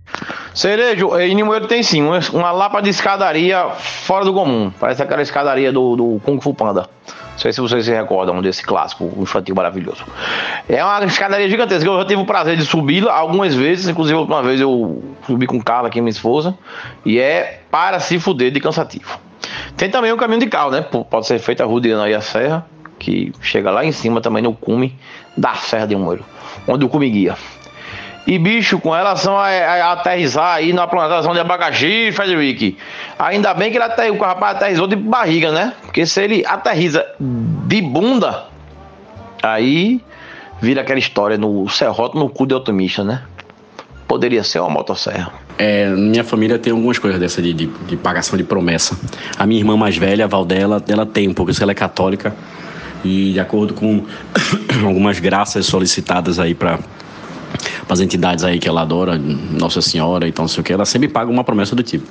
Cerejo, em Limoeiro tem sim, uma, lapa de escadaria fora do comum. Parece aquela escadaria do, do Kung Fu Panda. Não sei se vocês se recordam desse clássico infantil maravilhoso. É uma escadaria gigantesca. Eu já tive o prazer de subi-la algumas vezes. Inclusive, uma vez eu subi com Carla, aqui, minha esposa. E é para se fuder de cansativo. Tem também o caminho de carro, né? Pode ser feito rodeando aí a serra, que chega lá em cima também no cume da Serra de Moeiro, onde o cume guia. E bicho, com relação a, a, aterrizar aí na plantação de abacaxi, Frederick, ainda bem que ele aterrizou, o rapaz aterrizou de barriga, né? Porque se ele aterriza de bunda, aí vira aquela história no serrote no cu de otimista, né? Poderia ser uma motosserra. É, minha família tem algumas coisas dessa de, de, de, pagação de promessa. A minha irmã mais velha, a Valdela, ela tem um pouco, isso ela é católica. E de acordo com algumas graças solicitadas aí para as entidades aí que ela adora, Nossa Senhora e então não sei o que, ela sempre paga uma promessa do tipo.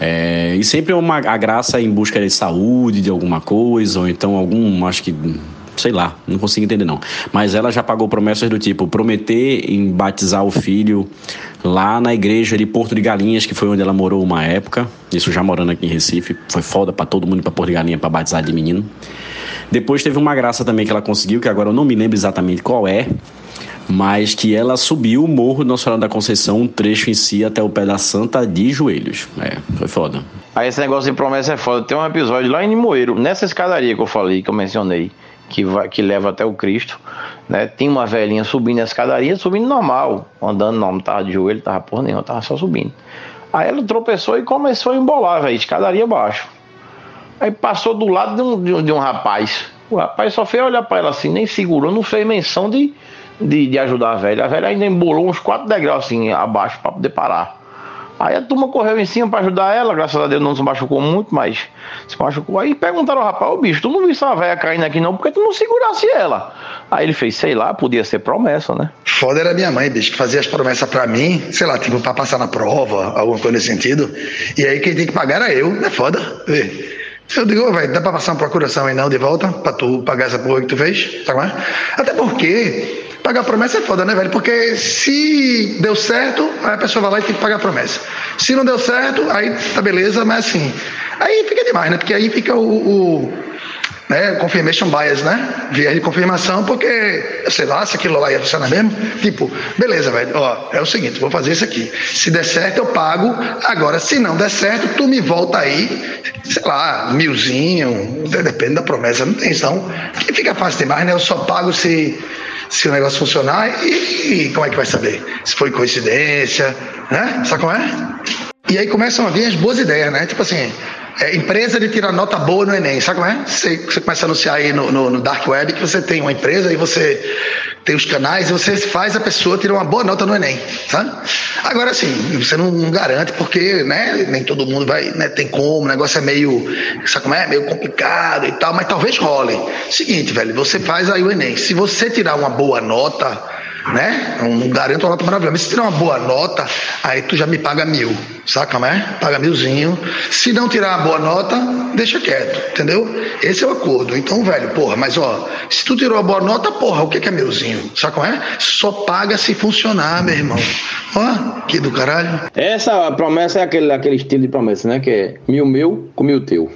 É, e sempre uma, a graça em busca de saúde, de alguma coisa, ou então algum, acho que sei lá, não consigo entender não. Mas ela já pagou promessas do tipo prometer em batizar o filho lá na igreja de Porto de Galinhas, que foi onde ela morou uma época. Isso já morando aqui em Recife, foi foda para todo mundo para Porto de Galinhas para batizar de menino. Depois teve uma graça também que ela conseguiu, que agora eu não me lembro exatamente qual é, mas que ela subiu o morro Nossa Senhora da Conceição, um trecho em si, até o pé da Santa de joelhos. É, foi foda. Aí esse negócio de promessa é foda. Tem um episódio lá em Moeiro, nessa escadaria que eu falei, que eu mencionei, que, vai, que leva até o Cristo, né? Tem uma velhinha subindo a escadaria, subindo normal, andando não, não tava de joelho, tava porra nenhuma, tava só subindo. Aí ela tropeçou e começou a embolar, velho, escadaria abaixo. Aí passou do lado de um, de um, de um rapaz. O rapaz só fez olhar para ela assim, nem segurou, não fez menção de de, de ajudar a velha. A velha ainda embolou uns quatro degraus assim abaixo para poder parar. Aí a turma correu em cima para ajudar ela, graças a Deus não se machucou muito, mas se machucou. Aí perguntaram ao rapaz, ô bicho, tu não viu essa velha caindo aqui não, porque tu não segurasse ela? Aí ele fez, sei lá, podia ser promessa, né? Foda era minha mãe, bicho, que fazia as promessas para mim, sei lá, tipo, pra passar na prova, alguma coisa nesse sentido. E aí quem tem que pagar era eu, é foda. Eu digo, velho, dá pra passar uma procuração aí não de volta, pra tu pagar essa porra que tu fez, tá bom? Até porque Pagar promessa é foda, né, velho? Porque se deu certo, aí a pessoa vai lá e tem que pagar a promessa. Se não deu certo, aí tá beleza, mas assim. Aí fica demais, né? Porque aí fica o, o né, confirmation bias, né? Viés de confirmação, porque, sei lá, se aquilo lá ia funcionar mesmo. Tipo, beleza, velho, ó, é o seguinte, vou fazer isso aqui. Se der certo, eu pago. Agora, se não der certo, tu me volta aí, sei lá, milzinho, depende da promessa, não tem não. Que fica fácil demais, né? Eu só pago se se o negócio funcionar e, e, como é que vai saber? Se foi coincidência, né? Sabe como é? E aí começam a vir as boas ideias, né? Tipo assim, é, empresa de tirar nota boa no Enem, sabe como é? Você, você começa a anunciar aí no, no, no, Dark Web que você tem uma empresa e você tem os canais você faz a pessoa tirar uma boa nota no Enem, sabe? Agora sim, você não, não, garante porque, né, nem todo mundo vai, né, tem como, o negócio é meio, sabe como é? Meio complicado e tal, mas talvez role. Seguinte, velho, você faz aí o Enem. Se você tirar uma boa nota, né? Não garanto uma nota maravilhosa. Mas se tirar uma boa nota, aí tu já me paga mil, saca, né? Paga milzinho. Se não tirar uma boa nota, deixa quieto, entendeu? Esse é o acordo. Então, velho, porra, mas ó, se tu tirou a boa nota, porra, o que é milzinho? Saca, é? Só paga se funcionar, meu irmão. Ó, que do caralho. Essa promessa é aquele, aquele estilo de promessa, né? Que é mil meu com mil teu.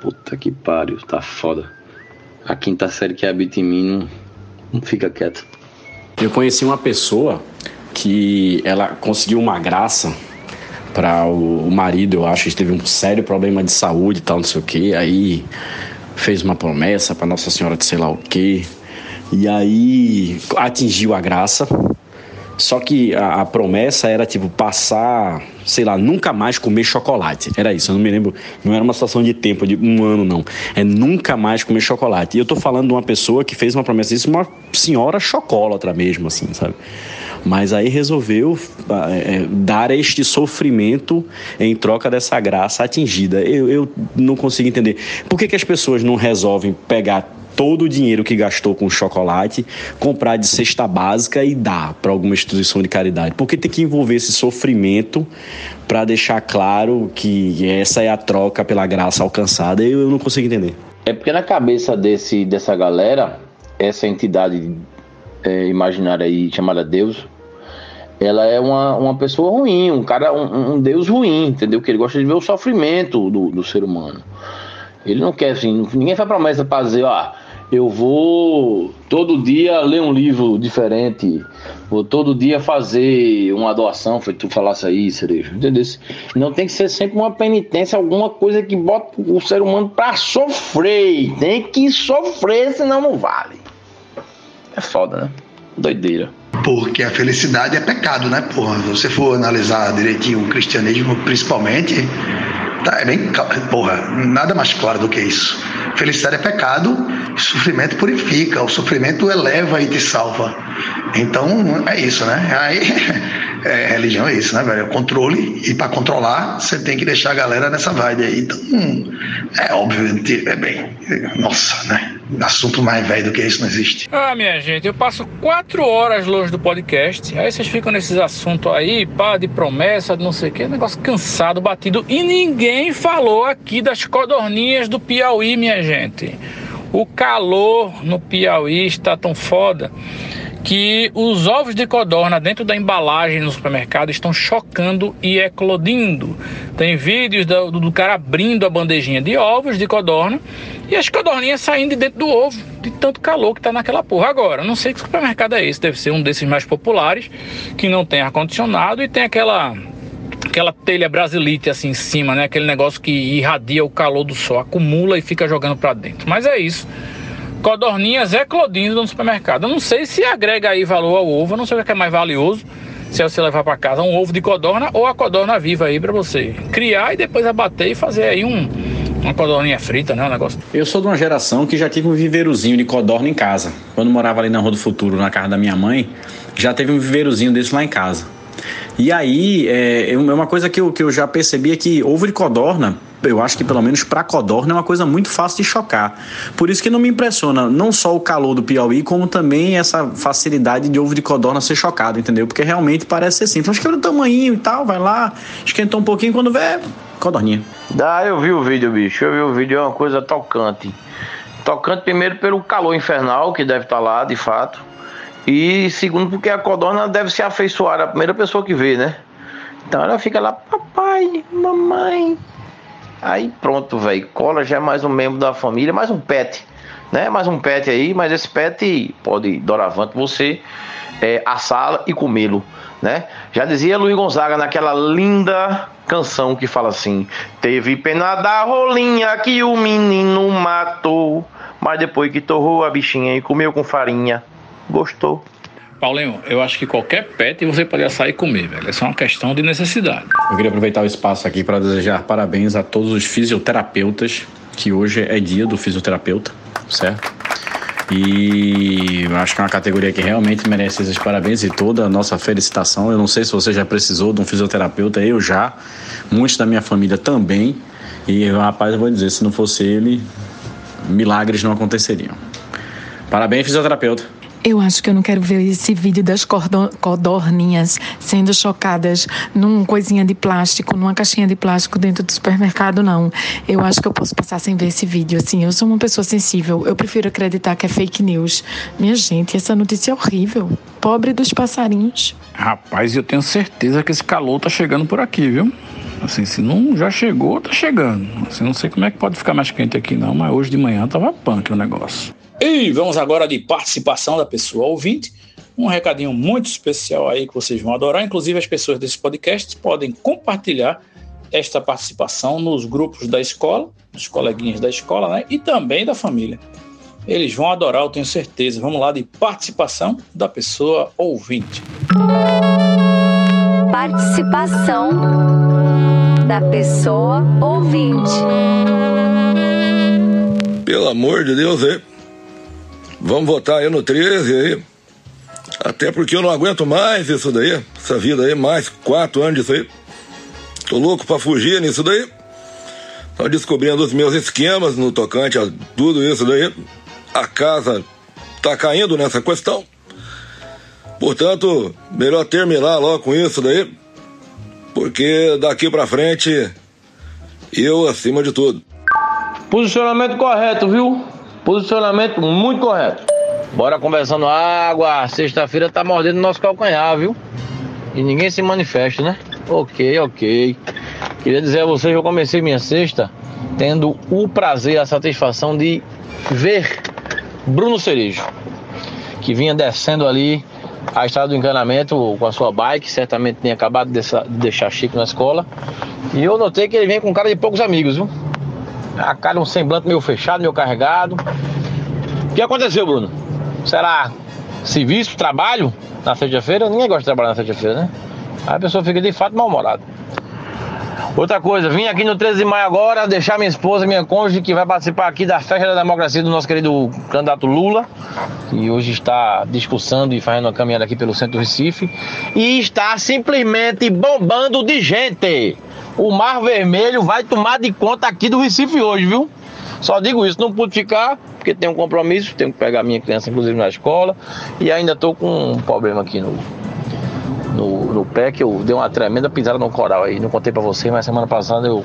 Puta que pariu, tá foda. A quinta série que habita em mim não, não fica quieto. Eu conheci uma pessoa que ela conseguiu uma graça para o, marido, eu acho, que teve um sério problema de saúde e tal, não sei o que. Aí fez uma promessa para Nossa Senhora de sei lá o que. E aí atingiu a graça. Só que a, a, promessa era, tipo, passar, sei lá, nunca mais comer chocolate. Era isso, eu não me lembro. Não era uma situação de tempo, de um ano, não. É nunca mais comer chocolate. E eu tô falando de uma pessoa que fez uma promessa disso, uma senhora chocolatra mesmo, assim, sabe? Mas aí resolveu é, dar este sofrimento em troca dessa graça atingida. Eu, eu não consigo entender. Por que, que as pessoas não resolvem pegar todo o dinheiro que gastou com chocolate, comprar de cesta básica e dar para alguma instituição de caridade. Porque tem que envolver esse sofrimento para deixar claro que essa é a troca pela graça alcançada. Eu, eu não consigo entender. É porque na cabeça desse, dessa galera, essa entidade é, imaginária aí chamada Deus, ela é uma, uma pessoa ruim, um cara, um, um Deus ruim, entendeu? Que ele gosta de ver o sofrimento do, do ser humano. Ele não quer assim, ninguém faz promessa para dizer, ó, eu vou todo dia ler um livro diferente, vou todo dia fazer uma doação, foi tu falasse aí, Cerejo, entendeu? Não tem que ser sempre uma penitência, alguma coisa que bota o ser humano para sofrer, tem que sofrer, senão não vale. É foda, né? Doideira. Porque a felicidade é pecado, né, porra? Se você for analisar direitinho o cristianismo, principalmente, tá, é bem. Porra, nada mais claro do que isso. Felicidade é pecado, sofrimento purifica, o sofrimento eleva e te salva. Então, é isso, né? Aí, é, religião é isso, né, velho? É controle, e para controlar, você tem que deixar a galera nessa vibe aí. Então, é óbvio, é bem. Nossa, né? Assunto mais velho do que isso não existe. Ah, minha gente, eu passo quatro horas longe do podcast. Aí vocês ficam nesses assuntos aí, pá, de promessa, de não sei o que, negócio cansado, batido. E ninguém falou aqui das codorninhas do Piauí, minha gente. O calor no Piauí está tão foda que os ovos de codorna dentro da embalagem no supermercado estão chocando e eclodindo. Tem vídeos do, do cara abrindo a bandejinha de ovos de codorna e as codorninhas saindo de dentro do ovo, de tanto calor que tá naquela porra. Agora, não sei que supermercado é esse, deve ser um desses mais populares, que não tem ar-condicionado e tem aquela aquela telha brasilite assim em cima, né? Aquele negócio que irradia o calor do sol, acumula e fica jogando para dentro. Mas é isso codorninhas eclodindo no supermercado. Eu não sei se agrega aí valor ao ovo, eu não sei o que é mais valioso. Se você levar para casa um ovo de codorna ou a codorna viva aí para você criar e depois abater e fazer aí um, uma codorninha frita, né? Um negócio. Eu sou de uma geração que já tive um viveirozinho de codorna em casa. Quando morava ali na Rua do Futuro, na casa da minha mãe, já teve um viveirozinho desse lá em casa. E aí, é, é uma coisa que eu, que eu já percebi é que ovo de codorna, eu acho que pelo menos para codorna é uma coisa muito fácil de chocar. Por isso que não me impressiona não só o calor do Piauí, como também essa facilidade de ovo de codorna ser chocado, entendeu? Porque realmente parece ser simples. Acho que é o tamanho e tal, vai lá, esquentou um pouquinho quando vê, codorninha. Dá, eu vi o vídeo, bicho. Eu vi o vídeo, é uma coisa tocante. Tocante primeiro pelo calor infernal que deve estar tá lá, de fato. E segundo, porque a codorna deve se afeiçoar a primeira pessoa que vê, né? Então ela fica lá, papai, mamãe. Aí pronto, velho. Cola já é mais um membro da família, mais um pet, né? Mais um pet aí, mas esse pet pode, doravante, você é, assá-la e comê-lo, né? Já dizia Luiz Gonzaga naquela linda canção que fala assim: Teve pena da rolinha que o menino matou, mas depois que torrou a bichinha e comeu com farinha gostou. Paulinho, eu acho que qualquer pet você pode sair e comer, velho. É só uma questão de necessidade. Eu queria aproveitar o espaço aqui para desejar parabéns a todos os fisioterapeutas, que hoje é dia do fisioterapeuta, certo? E acho que é uma categoria que realmente merece esses parabéns e toda a nossa felicitação. Eu não sei se você já precisou de um fisioterapeuta, eu já, muitos da minha família também. E rapaz, eu vou dizer, se não fosse ele, milagres não aconteceriam. Parabéns, fisioterapeuta. Eu acho que eu não quero ver esse vídeo das codorninhas sendo chocadas num coisinha de plástico, numa caixinha de plástico dentro do supermercado, não. Eu acho que eu posso passar sem ver esse vídeo. Assim, eu sou uma pessoa sensível. Eu prefiro acreditar que é fake news. Minha gente, essa notícia é horrível. Pobre dos passarinhos. Rapaz, eu tenho certeza que esse calor tá chegando por aqui, viu? Assim, se não já chegou, tá chegando. Assim, não sei como é que pode ficar mais quente aqui, não, mas hoje de manhã tava punk o negócio. E vamos agora de participação da pessoa ouvinte. Um recadinho muito especial aí que vocês vão adorar. Inclusive, as pessoas desse podcast podem compartilhar esta participação nos grupos da escola, dos coleguinhas da escola, né? E também da família. Eles vão adorar, eu tenho certeza. Vamos lá de participação da pessoa ouvinte. Participação da pessoa ouvinte. Pelo amor de Deus, aí. Vamos votar aí no 13 aí. Até porque eu não aguento mais isso daí. Essa vida aí, mais quatro anos disso aí. Tô louco pra fugir nisso daí. Tô descobrindo os meus esquemas no tocante a tudo isso daí. A casa tá caindo nessa questão. Portanto, melhor terminar logo com isso daí. Porque daqui pra frente, eu acima de tudo. Posicionamento correto, viu? Posicionamento muito correto. Bora conversando água. Sexta-feira tá mordendo nosso calcanhar, viu? E ninguém se manifesta, né? Ok, ok. Queria dizer a vocês que eu comecei minha sexta tendo o prazer, a satisfação de ver Bruno Cerejo, que vinha descendo ali a estrada do encanamento com a sua bike, certamente tinha acabado de deixar Chico na escola. E eu notei que ele vem com cara de poucos amigos, viu? A cara, um semblante meio fechado, meio carregado. O que aconteceu, Bruno? Será serviço, trabalho na sexta-feira? Ninguém gosta de trabalhar na sexta-feira, né? Aí a pessoa fica de fato mal-humorada. Outra coisa, vim aqui no 13 de maio agora deixar minha esposa, minha cônjuge, que vai participar aqui da festa da democracia do nosso querido candidato Lula, que hoje está discussando e fazendo uma caminhada aqui pelo centro do Recife, e está simplesmente bombando de gente. O Mar Vermelho vai tomar de conta aqui do Recife hoje, viu? Só digo isso, não pude ficar, porque tenho um compromisso, tenho que pegar minha criança, inclusive, na escola, e ainda estou com um problema aqui no, no, no pé, que eu dei uma tremenda pisada no coral aí. Não contei pra você, mas semana passada eu,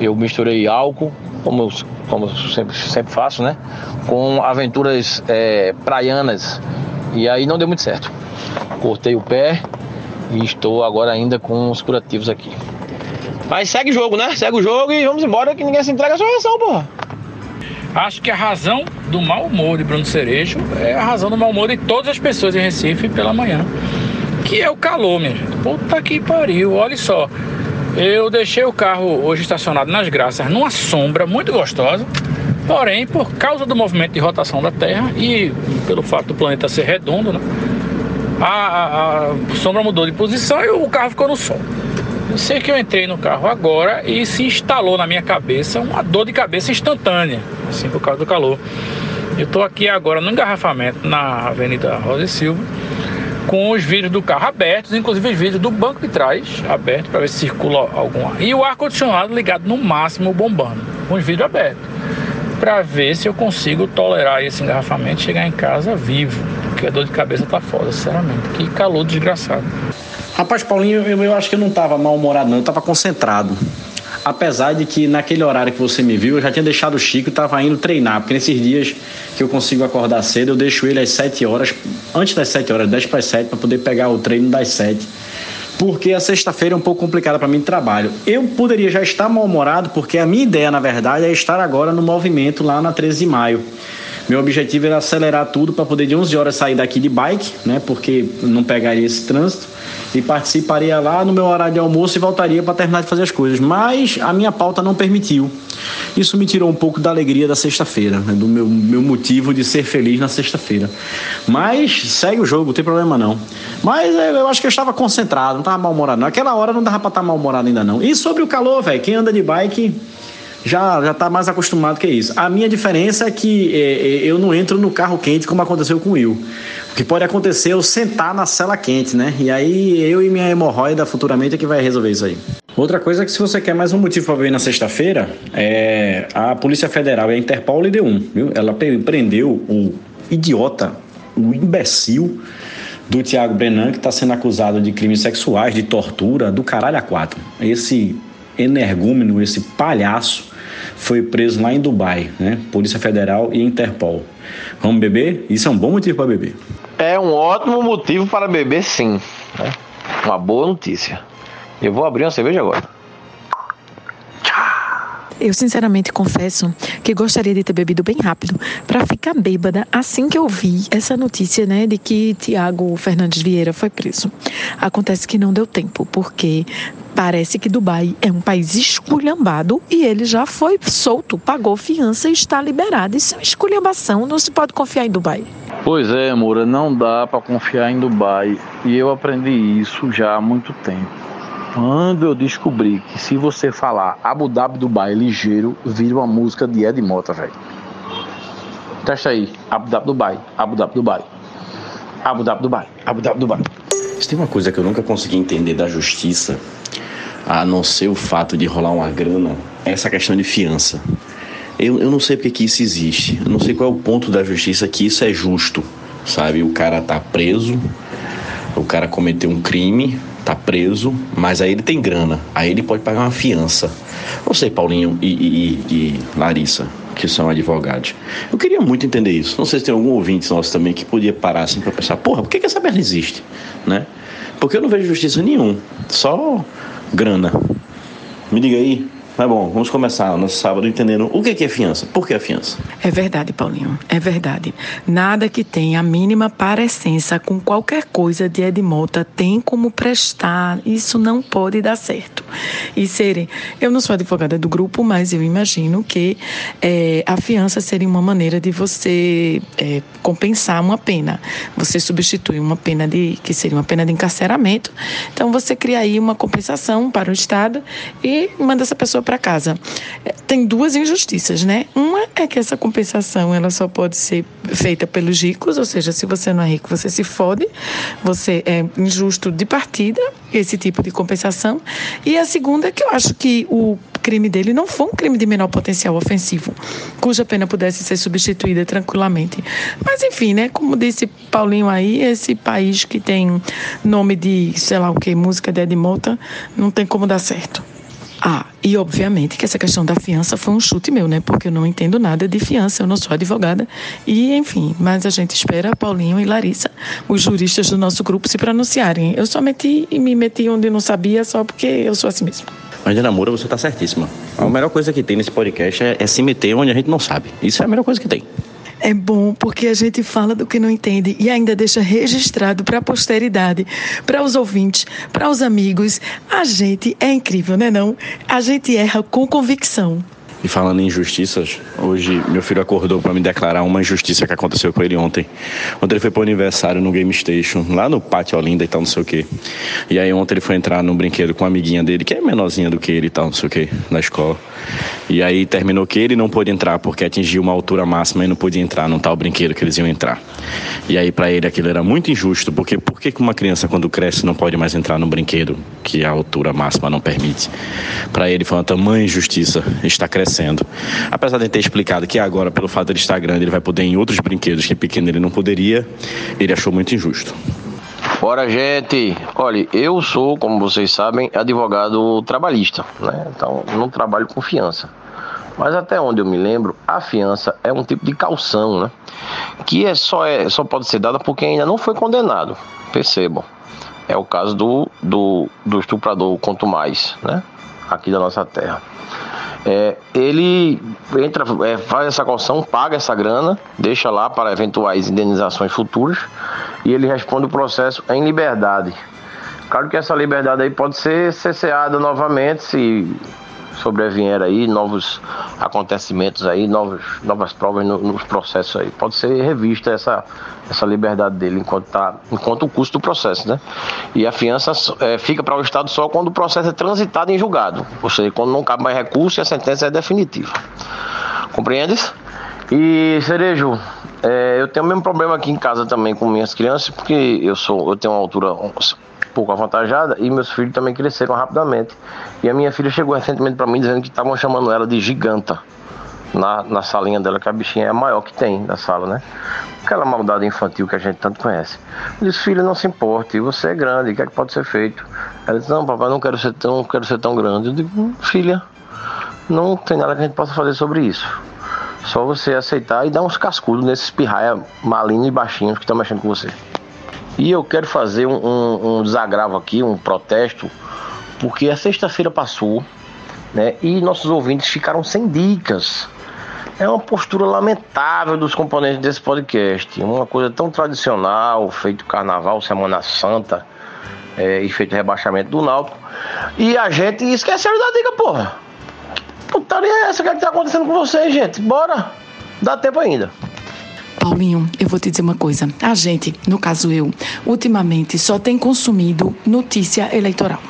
eu misturei álcool, como como sempre, sempre faço, né? Com aventuras é, praianas. E aí não deu muito certo. Cortei o pé e estou agora ainda com os curativos aqui. Mas segue o jogo, né? Segue o jogo e vamos embora que ninguém se entrega a sua reação, porra. Acho que a razão do mau humor de Bruno Cerejo é a razão do mau humor de todas as pessoas em Recife pela manhã que é o calor, minha gente. Puta que pariu, olha só. Eu deixei o carro hoje estacionado nas graças, numa sombra muito gostosa. Porém, por causa do movimento de rotação da Terra e pelo fato do planeta ser redondo, né, a, a, sombra mudou de posição e o carro ficou no sol. Eu sei que eu entrei no carro agora e se instalou na minha cabeça uma dor de cabeça instantânea, assim, por causa do calor. Eu estou aqui agora no engarrafamento na Avenida Rosa e Silva com os vidros do carro abertos, inclusive os vidros do banco de trás abertos para ver se circula algum ar. E o ar-condicionado ligado no máximo bombando, com os vidros abertos, para ver se eu consigo tolerar esse engarrafamento e chegar em casa vivo, porque a dor de cabeça tá foda, sinceramente. Que calor desgraçado. Rapaz, Paulinho, eu, eu acho que eu não tava mal-humorado, não, eu tava concentrado. Apesar de que naquele horário que você me viu, eu já tinha deixado o Chico e estava indo treinar, porque nesses dias que eu consigo acordar cedo, eu deixo ele às 7 horas, antes das 7 horas, 10 para as 7, para poder pegar o treino das 7 porque a sexta-feira é um pouco complicada para mim de trabalho. Eu poderia já estar mal-humorado, porque a minha ideia, na verdade, é estar agora no movimento lá na 13 de maio. Meu objetivo era acelerar tudo para poder de 11 horas sair daqui de bike, né? Porque não pegaria esse trânsito e participaria lá no meu horário de almoço e voltaria para terminar de fazer as coisas. Mas a minha pauta não permitiu. Isso me tirou um pouco da alegria da sexta-feira, né? do meu, meu motivo de ser feliz na sexta-feira. Mas segue o jogo, não tem problema não. Mas é, eu acho que eu estava concentrado, não estava mal-humorado. Naquela hora não dava para estar mal-humorado ainda não. E sobre o calor, velho, quem anda de bike já já está mais acostumado que isso. A minha diferença é que é, é, eu não entro no carro quente como aconteceu com o Will. O que pode acontecer é eu sentar na cela quente, né? E aí eu e minha hemorroida futuramente é que vai resolver isso aí. Outra coisa é que se você quer mais um motivo para ver na sexta-feira, é a Polícia Federal e a Interpol lhe deu um, viu? Ela prendeu o idiota, o imbecil do Tiago Brenan, que está sendo acusado de crimes sexuais, de tortura, do caralho a quatro. Esse energúmeno, esse palhaço, foi preso lá em Dubai, né? Polícia Federal e Interpol. Vamos beber? Isso é um bom motivo para beber. É um ótimo motivo para beber, sim. Né? Uma boa notícia. Eu vou abrir uma cerveja agora. Eu sinceramente confesso que gostaria de ter bebido bem rápido para ficar bêbada assim que eu vi essa notícia, né, de que Tiago Fernandes Vieira foi preso. Acontece que não deu tempo, porque Parece que Dubai é um país esculhambado e ele já foi solto, pagou fiança e está liberado. Isso é uma esculhambação, não se pode confiar em Dubai. Pois é, Moura, não dá para confiar em Dubai. E eu aprendi isso já há muito tempo. Quando eu descobri que se você falar Abu Dhabi Dubai ligeiro, vira uma música de Ed Mota, velho. Testa aí, Abu Dhabi Dubai, Abu Dhabi Dubai. Abu Dhabi Dubai, Abu Dhabi Dubai. Se tem uma coisa que eu nunca consegui entender da justiça, a não ser o fato de rolar uma grana, é essa questão de fiança. Eu, eu não sei porque que isso existe. Eu não sei qual é o ponto da justiça que isso é justo, sabe? O cara tá preso, o cara cometeu um crime, tá preso, mas aí ele tem grana, aí ele pode pagar uma fiança. Sei, Paulinho e, e, e Larissa, que são advogados. Eu queria muito entender isso. Não sei se tem algum ouvinte nosso também que podia parar assim para pensar, porra, por que, que essa merda existe, né? Porque eu não vejo justiça nenhum, só grana. Me diga aí, mas bom, vamos começar nosso sábado entendendo o que é fiança. Por que a fiança? É verdade, Paulinho, é verdade. Nada que tenha a mínima parecença com qualquer coisa de Edmota tem como prestar. Isso não pode dar certo. E serem. Eu não sou advogada do grupo, mas eu imagino que é, a fiança seria uma maneira de você é, compensar uma pena. Você substitui uma pena de. que seria uma pena de encarceramento. Então você cria aí uma compensação para o Estado e manda essa pessoa para casa. É, tem duas injustiças, né? Uma é que essa compensação ela só pode ser feita pelos ricos, ou seja, se você não é rico, você se fode, você é injusto de partida, esse tipo de compensação. E a segunda é que eu acho que o crime dele não foi um crime de menor potencial ofensivo, cuja pena pudesse ser substituída tranquilamente. Mas enfim, né? Como disse Paulinho aí, esse país que tem nome de, sei lá o que, música de Ed Mota, não tem como dar certo. Ah, e obviamente que essa questão da fiança foi um chute meu, né? Porque eu não entendo nada de fiança, eu não sou advogada. E, enfim, mas a gente espera Paulinho e Larissa, os juristas do nosso grupo, se pronunciarem. Eu só meti e me meti onde não sabia, só porque eu sou assim mesmo. Ana Moura, você está certíssima. A melhor coisa que tem nesse podcast é, é se meter onde a gente não sabe. Isso é a melhor coisa que tem. É bom porque a gente fala do que não entende e ainda deixa registrado para a posteridade, para os ouvintes, para os amigos. A gente é incrível, né não? A gente erra com convicção. E falando em injustiças, hoje meu filho acordou para me declarar uma injustiça que aconteceu com ele ontem. Ontem ele foi para o aniversário no Game Station, lá no Pátio Olinda e tal, não sei o quê. E aí ontem ele foi entrar num brinquedo com uma amiguinha dele, que é menorzinha do que ele e tal, não sei o quê, na escola. E aí terminou que ele não pôde entrar porque atingiu uma altura máxima e não podia entrar num tal brinquedo que eles iam entrar. E aí para ele aquilo era muito injusto, porque por que uma criança quando cresce não pode mais entrar num brinquedo que a altura máxima não permite? Para ele foi uma tamanha injustiça estar crescendo acontecendo. Apesar de ter explicado que agora, pelo fato de estar grande, ele vai poder em outros brinquedos que pequeno ele não poderia, ele achou muito injusto. Bora, gente! Olha, eu sou, como vocês sabem, advogado trabalhista, né? Então, não trabalho com fiança. Mas até onde eu me lembro, a fiança é um tipo de calção, né? Que é só, é, só pode ser dada por quem ainda não foi condenado. Percebam. É o caso do, do, do estuprador, quanto mais, né? Aqui da nossa terra. É, ele entra, é, faz essa caução, paga essa grana, deixa lá para eventuais indenizações futuras e ele responde o processo em liberdade. Claro que essa liberdade aí pode ser cesseada novamente se sobrevier aí novos acontecimentos aí, novos, novas provas no, nos processos aí. Pode ser revista essa, essa liberdade dele enquanto, tá, enquanto o custo do processo, né? E a fiança é, fica para o Estado só quando o processo é transitado em julgado, ou seja, quando não cabe mais recurso e a sentença é definitiva. Compreendes? E Cerejo, é, eu tenho o mesmo problema aqui em casa também com minhas crianças, porque eu sou, eu tenho uma altura pouco avantajada e meus filhos também cresceram rapidamente. E a minha filha chegou recentemente para mim dizendo que estavam chamando ela de giganta na, na salinha dela, que a bichinha é a maior que tem da sala, né? Aquela maldade infantil que a gente tanto conhece. Eu disse, filha, não se importe, você é grande, o que é que pode ser feito? Ela disse, não, papai, não quero ser tão, quero ser tão grande. Eu digo, filha, não tem nada que a gente possa fazer sobre isso. Só você aceitar e dar uns cascudos nesses pirraia malignos e baixinhos que estão mexendo com você. E eu quero fazer um, um, um desagravo aqui, um protesto, porque a sexta-feira passou né? E nossos ouvintes ficaram sem dicas. É uma postura lamentável dos componentes desse podcast. Uma coisa tão tradicional, feito carnaval, Semana Santa, é, e feito rebaixamento do Náutico. E a gente esqueceu da dica, porra. Putaria é essa? O que, é que tá acontecendo com vocês, gente? Bora! Dá tempo ainda. Paulinho, eu vou te dizer uma coisa. A gente, no caso eu, ultimamente só tem consumido notícia eleitoral.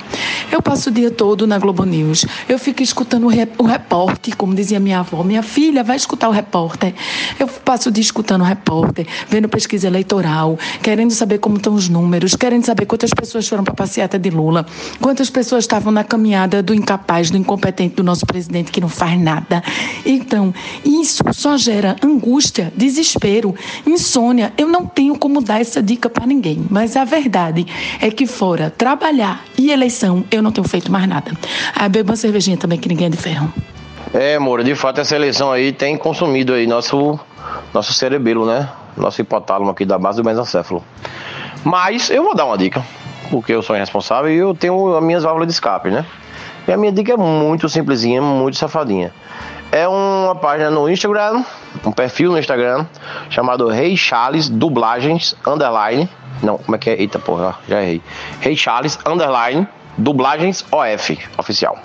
Eu passo o dia todo na Globo News. Eu fico escutando o, rep o repórter, como dizia minha avó. Minha filha vai escutar o repórter. Eu passo o dia escutando o repórter, vendo pesquisa eleitoral, querendo saber como estão os números, querendo saber quantas pessoas foram para a passeata de Lula, quantas pessoas estavam na caminhada do incapaz, do incompetente do nosso presidente que não faz nada. Então, isso só gera angústia, desespero, insônia. Eu não tenho como dar essa dica para ninguém, mas a verdade é que fora trabalhar e eleição, eu não tenho feito mais nada. Ah, bebo uma cervejinha também, que ninguém é de ferro. É, Moura, de fato essa eleição aí tem consumido aí nosso, nosso cerebelo, né? Nosso hipotálamo aqui da base do mesencéfalo. Mas eu vou dar uma dica, porque eu sou irresponsável e eu tenho as minhas válvulas de escape, né? E a minha dica é muito simplesinha, muito safadinha. É uma página no Instagram, um perfil no Instagram, chamado Rei Charles Dublagens Underline. Não, como é que é? Eita porra, já errei. Rei Charles Underline Dublagens OF, oficial.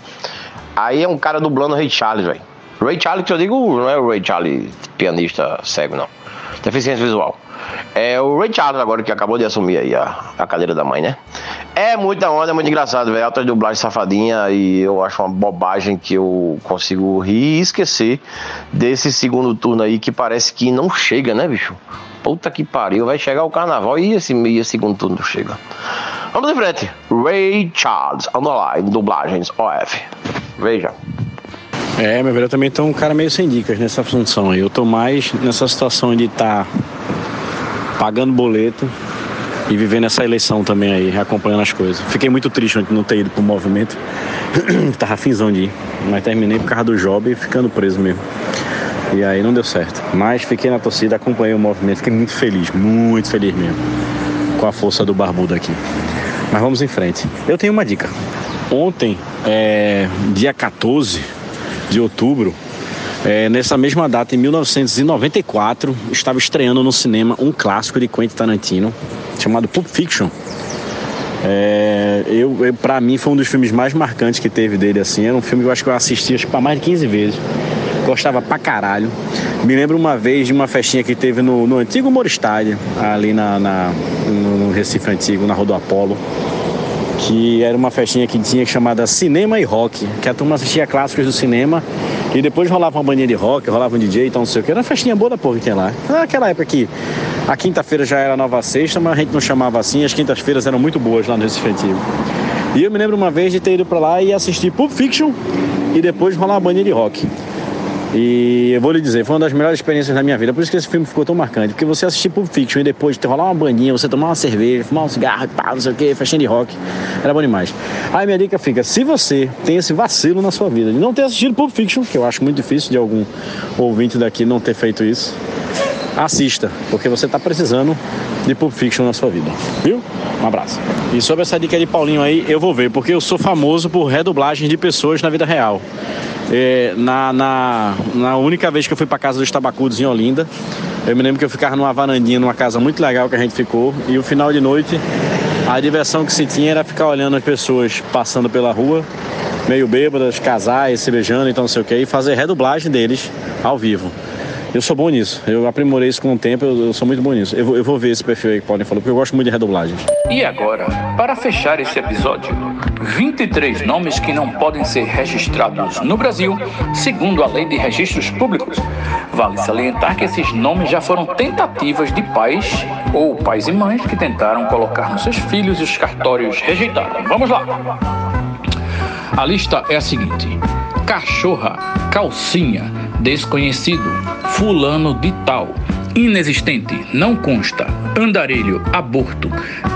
Aí é um cara dublando Ray Charles, velho. Ray Charles, que eu digo, não é o Ray Charles, pianista cego, não. Deficiência visual. É o Ray Charles agora que acabou de assumir aí a, a cadeira da mãe, né? É muita onda, é muito engraçado, velho. Alta dublagem safadinha e eu acho uma bobagem que eu consigo rir e esquecer desse segundo turno aí que parece que não chega, né, bicho? Puta que pariu, vai chegar o carnaval e esse, segundo turno não chega. Vamos em frente. Ray Charles, underline, dublagens, OF. Veja. É, meu velho, eu também tô um cara meio sem dicas nessa função aí. Eu tô mais nessa situação de estar tá pagando boleto e vivendo essa eleição também aí, acompanhando as coisas. Fiquei muito triste de não ter ido pro movimento. Tava finzão de ir, mas terminei por causa do job e ficando preso mesmo. E aí não deu certo. Mas fiquei na torcida, acompanhei o movimento, fiquei muito feliz, muito feliz mesmo. Com a força do barbudo aqui. Mas vamos em frente. Eu tenho uma dica. Ontem, é, dia 14 de outubro, é, nessa mesma data, em 1994, estava estreando no cinema um clássico de Quentin Tarantino chamado Pulp Fiction. É, eu, eu para mim foi um dos filmes mais marcantes que teve dele assim. Era um filme que eu acho que eu assisti acho, para mais de 15 vezes. Gostava pra caralho. Me lembro uma vez de uma festinha que teve no, no antigo Moristade, ali na, na no, no Recife Antigo, na Rua do Apolo que era uma festinha que tinha chamada Cinema e Rock, que a turma assistia clássicos do cinema e depois rolava uma bandinha de rock, rolava um DJ e tal, não sei o que. Era uma festinha boa da porra que tinha lá. Era aquela época que a quinta-feira já era nova sexta, mas a gente não chamava assim, as quintas-feiras eram muito boas lá no Recife Antigo. E eu me lembro uma vez de ter ido pra lá e assistir Pulp Fiction e depois rolar uma bandinha de rock. E eu vou lhe dizer, foi uma das melhores experiências da minha vida. Por isso que esse filme ficou tão marcante. Porque você assistir Pulp Fiction e depois ter rolar uma banhinha, você tomar uma cerveja, fumar um cigarro, pá, não sei o que, festinha de rock. Era bom demais. Aí minha dica fica: se você tem esse vacilo na sua vida de não ter assistido Pulp Fiction, que eu acho muito difícil de algum ouvinte daqui não ter feito isso, assista, porque você está precisando de Pulp Fiction na sua vida. Viu? Um abraço. E sobre essa dica de Paulinho aí, eu vou ver, porque eu sou famoso por redublagem de pessoas na vida real. É, na, na, na, única vez que eu fui para casa dos tabacudos em Olinda, eu me lembro que eu ficava numa varandinha, numa casa muito legal que a gente ficou, e o final de noite, a diversão que se tinha era ficar olhando as pessoas passando pela rua, meio bêbadas, casais, se beijando, então não sei o que, e fazer redublagem deles ao vivo. Eu sou bom nisso. Eu aprimorei isso com o tempo, eu, eu sou muito bom nisso. Eu vou, eu vou ver esse perfil aí que podem falar, porque eu gosto muito de redublagens. E agora, para fechar esse episódio, 23 nomes que não podem ser registrados no Brasil, segundo a Lei de Registros Públicos. Vale salientar que esses nomes já foram tentativas de pais ou pais e mães que tentaram colocar nos seus filhos e os cartórios rejeitaram. Vamos lá! A lista é a seguinte: cachorra, calcinha, desconhecido, fulano de tal, inexistente, não consta, andarilho, aborto,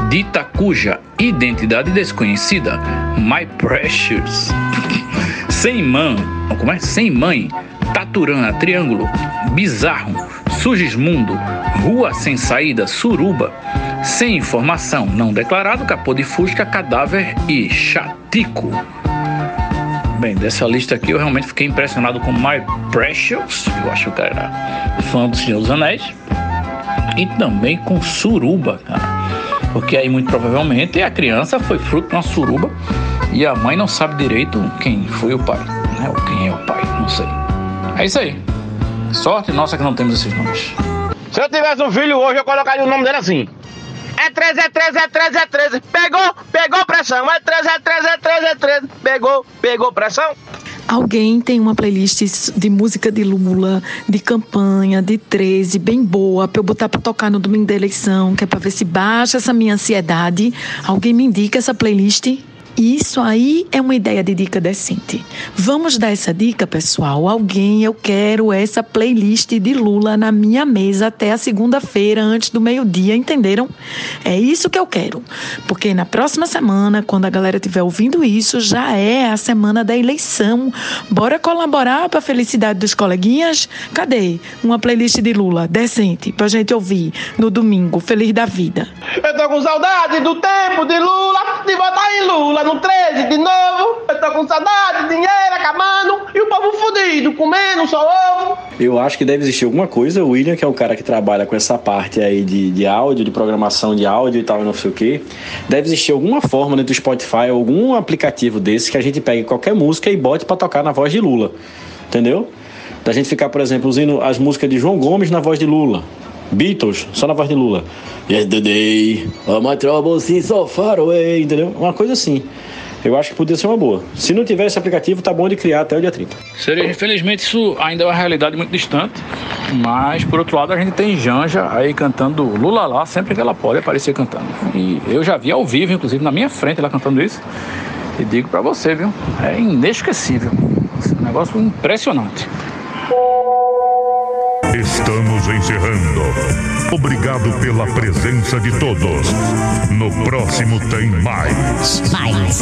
dita cuja identidade desconhecida, my precious, sem mãe, como é? Sem mãe, taturana, triângulo, bizarro, sugismundo, rua sem saída, suruba, sem informação, não declarado, capô de fusca, cadáver e chatico. Bem, dessa lista aqui eu realmente fiquei impressionado com My Precious, eu acho que o cara era fã do Senhor dos Anéis, e também com Suruba, cara. Porque aí muito provavelmente a criança foi fruto de uma suruba e a mãe não sabe direito quem foi o pai, né? Ou quem é o pai, não sei. É isso aí. Sorte nossa que não temos esses nomes. Se eu tivesse um filho hoje, eu colocaria o nome dele assim. É 13, é 13, é 13, é 13. Pegou, pegou pressão. É 13, é 13, é 13, é 13. Pegou, pegou pressão. Alguém tem uma playlist de música de Lula, de campanha, de 13, bem boa, pra eu botar pra tocar no domingo da eleição, que é pra ver se baixa essa minha ansiedade. Alguém me indica essa playlist? Isso aí é uma ideia de dica decente. Vamos dar essa dica, pessoal? Alguém, eu quero essa playlist de Lula na minha mesa até a segunda-feira, antes do meio-dia, entenderam? É isso que eu quero. Porque na próxima semana, quando a galera estiver ouvindo isso, já é a semana da eleição. Bora colaborar para a felicidade dos coleguinhas? Cadê uma playlist de Lula decente pra gente ouvir no domingo, feliz da vida? Eu tô com saudade do tempo de Lula, de votar em Lula no 13 de novo. Eu tô com saudade, dinheiro acabando e o povo fudido, comendo só ovo. Eu acho que deve existir alguma coisa, o William, que é o cara que trabalha com essa parte aí de, de áudio, de programação de áudio e tal, não sei o que. Deve existir alguma forma dentro do Spotify, algum aplicativo desse que a gente pegue qualquer música e bote pra tocar na voz de Lula. Entendeu? Da gente ficar, por exemplo, usando as músicas de João Gomes na voz de Lula. Beatles, só na voz de Lula. Yesterday, my troubles seem so far away, entendeu? Uma coisa assim. Eu acho que podia ser uma boa. Se não tiver esse aplicativo, tá bom de criar até o dia 30. Seria, infelizmente, isso ainda é uma realidade muito distante. Mas, por outro lado, a gente tem Janja aí cantando Lula lá sempre que ela pode aparecer cantando. E eu já vi ao vivo, inclusive, na minha frente ela cantando isso. E digo pra você, viu? É inesquecível. Um negócio impressionante. Encerrando. Obrigado pela presença de todos. No próximo tem mais. Mais.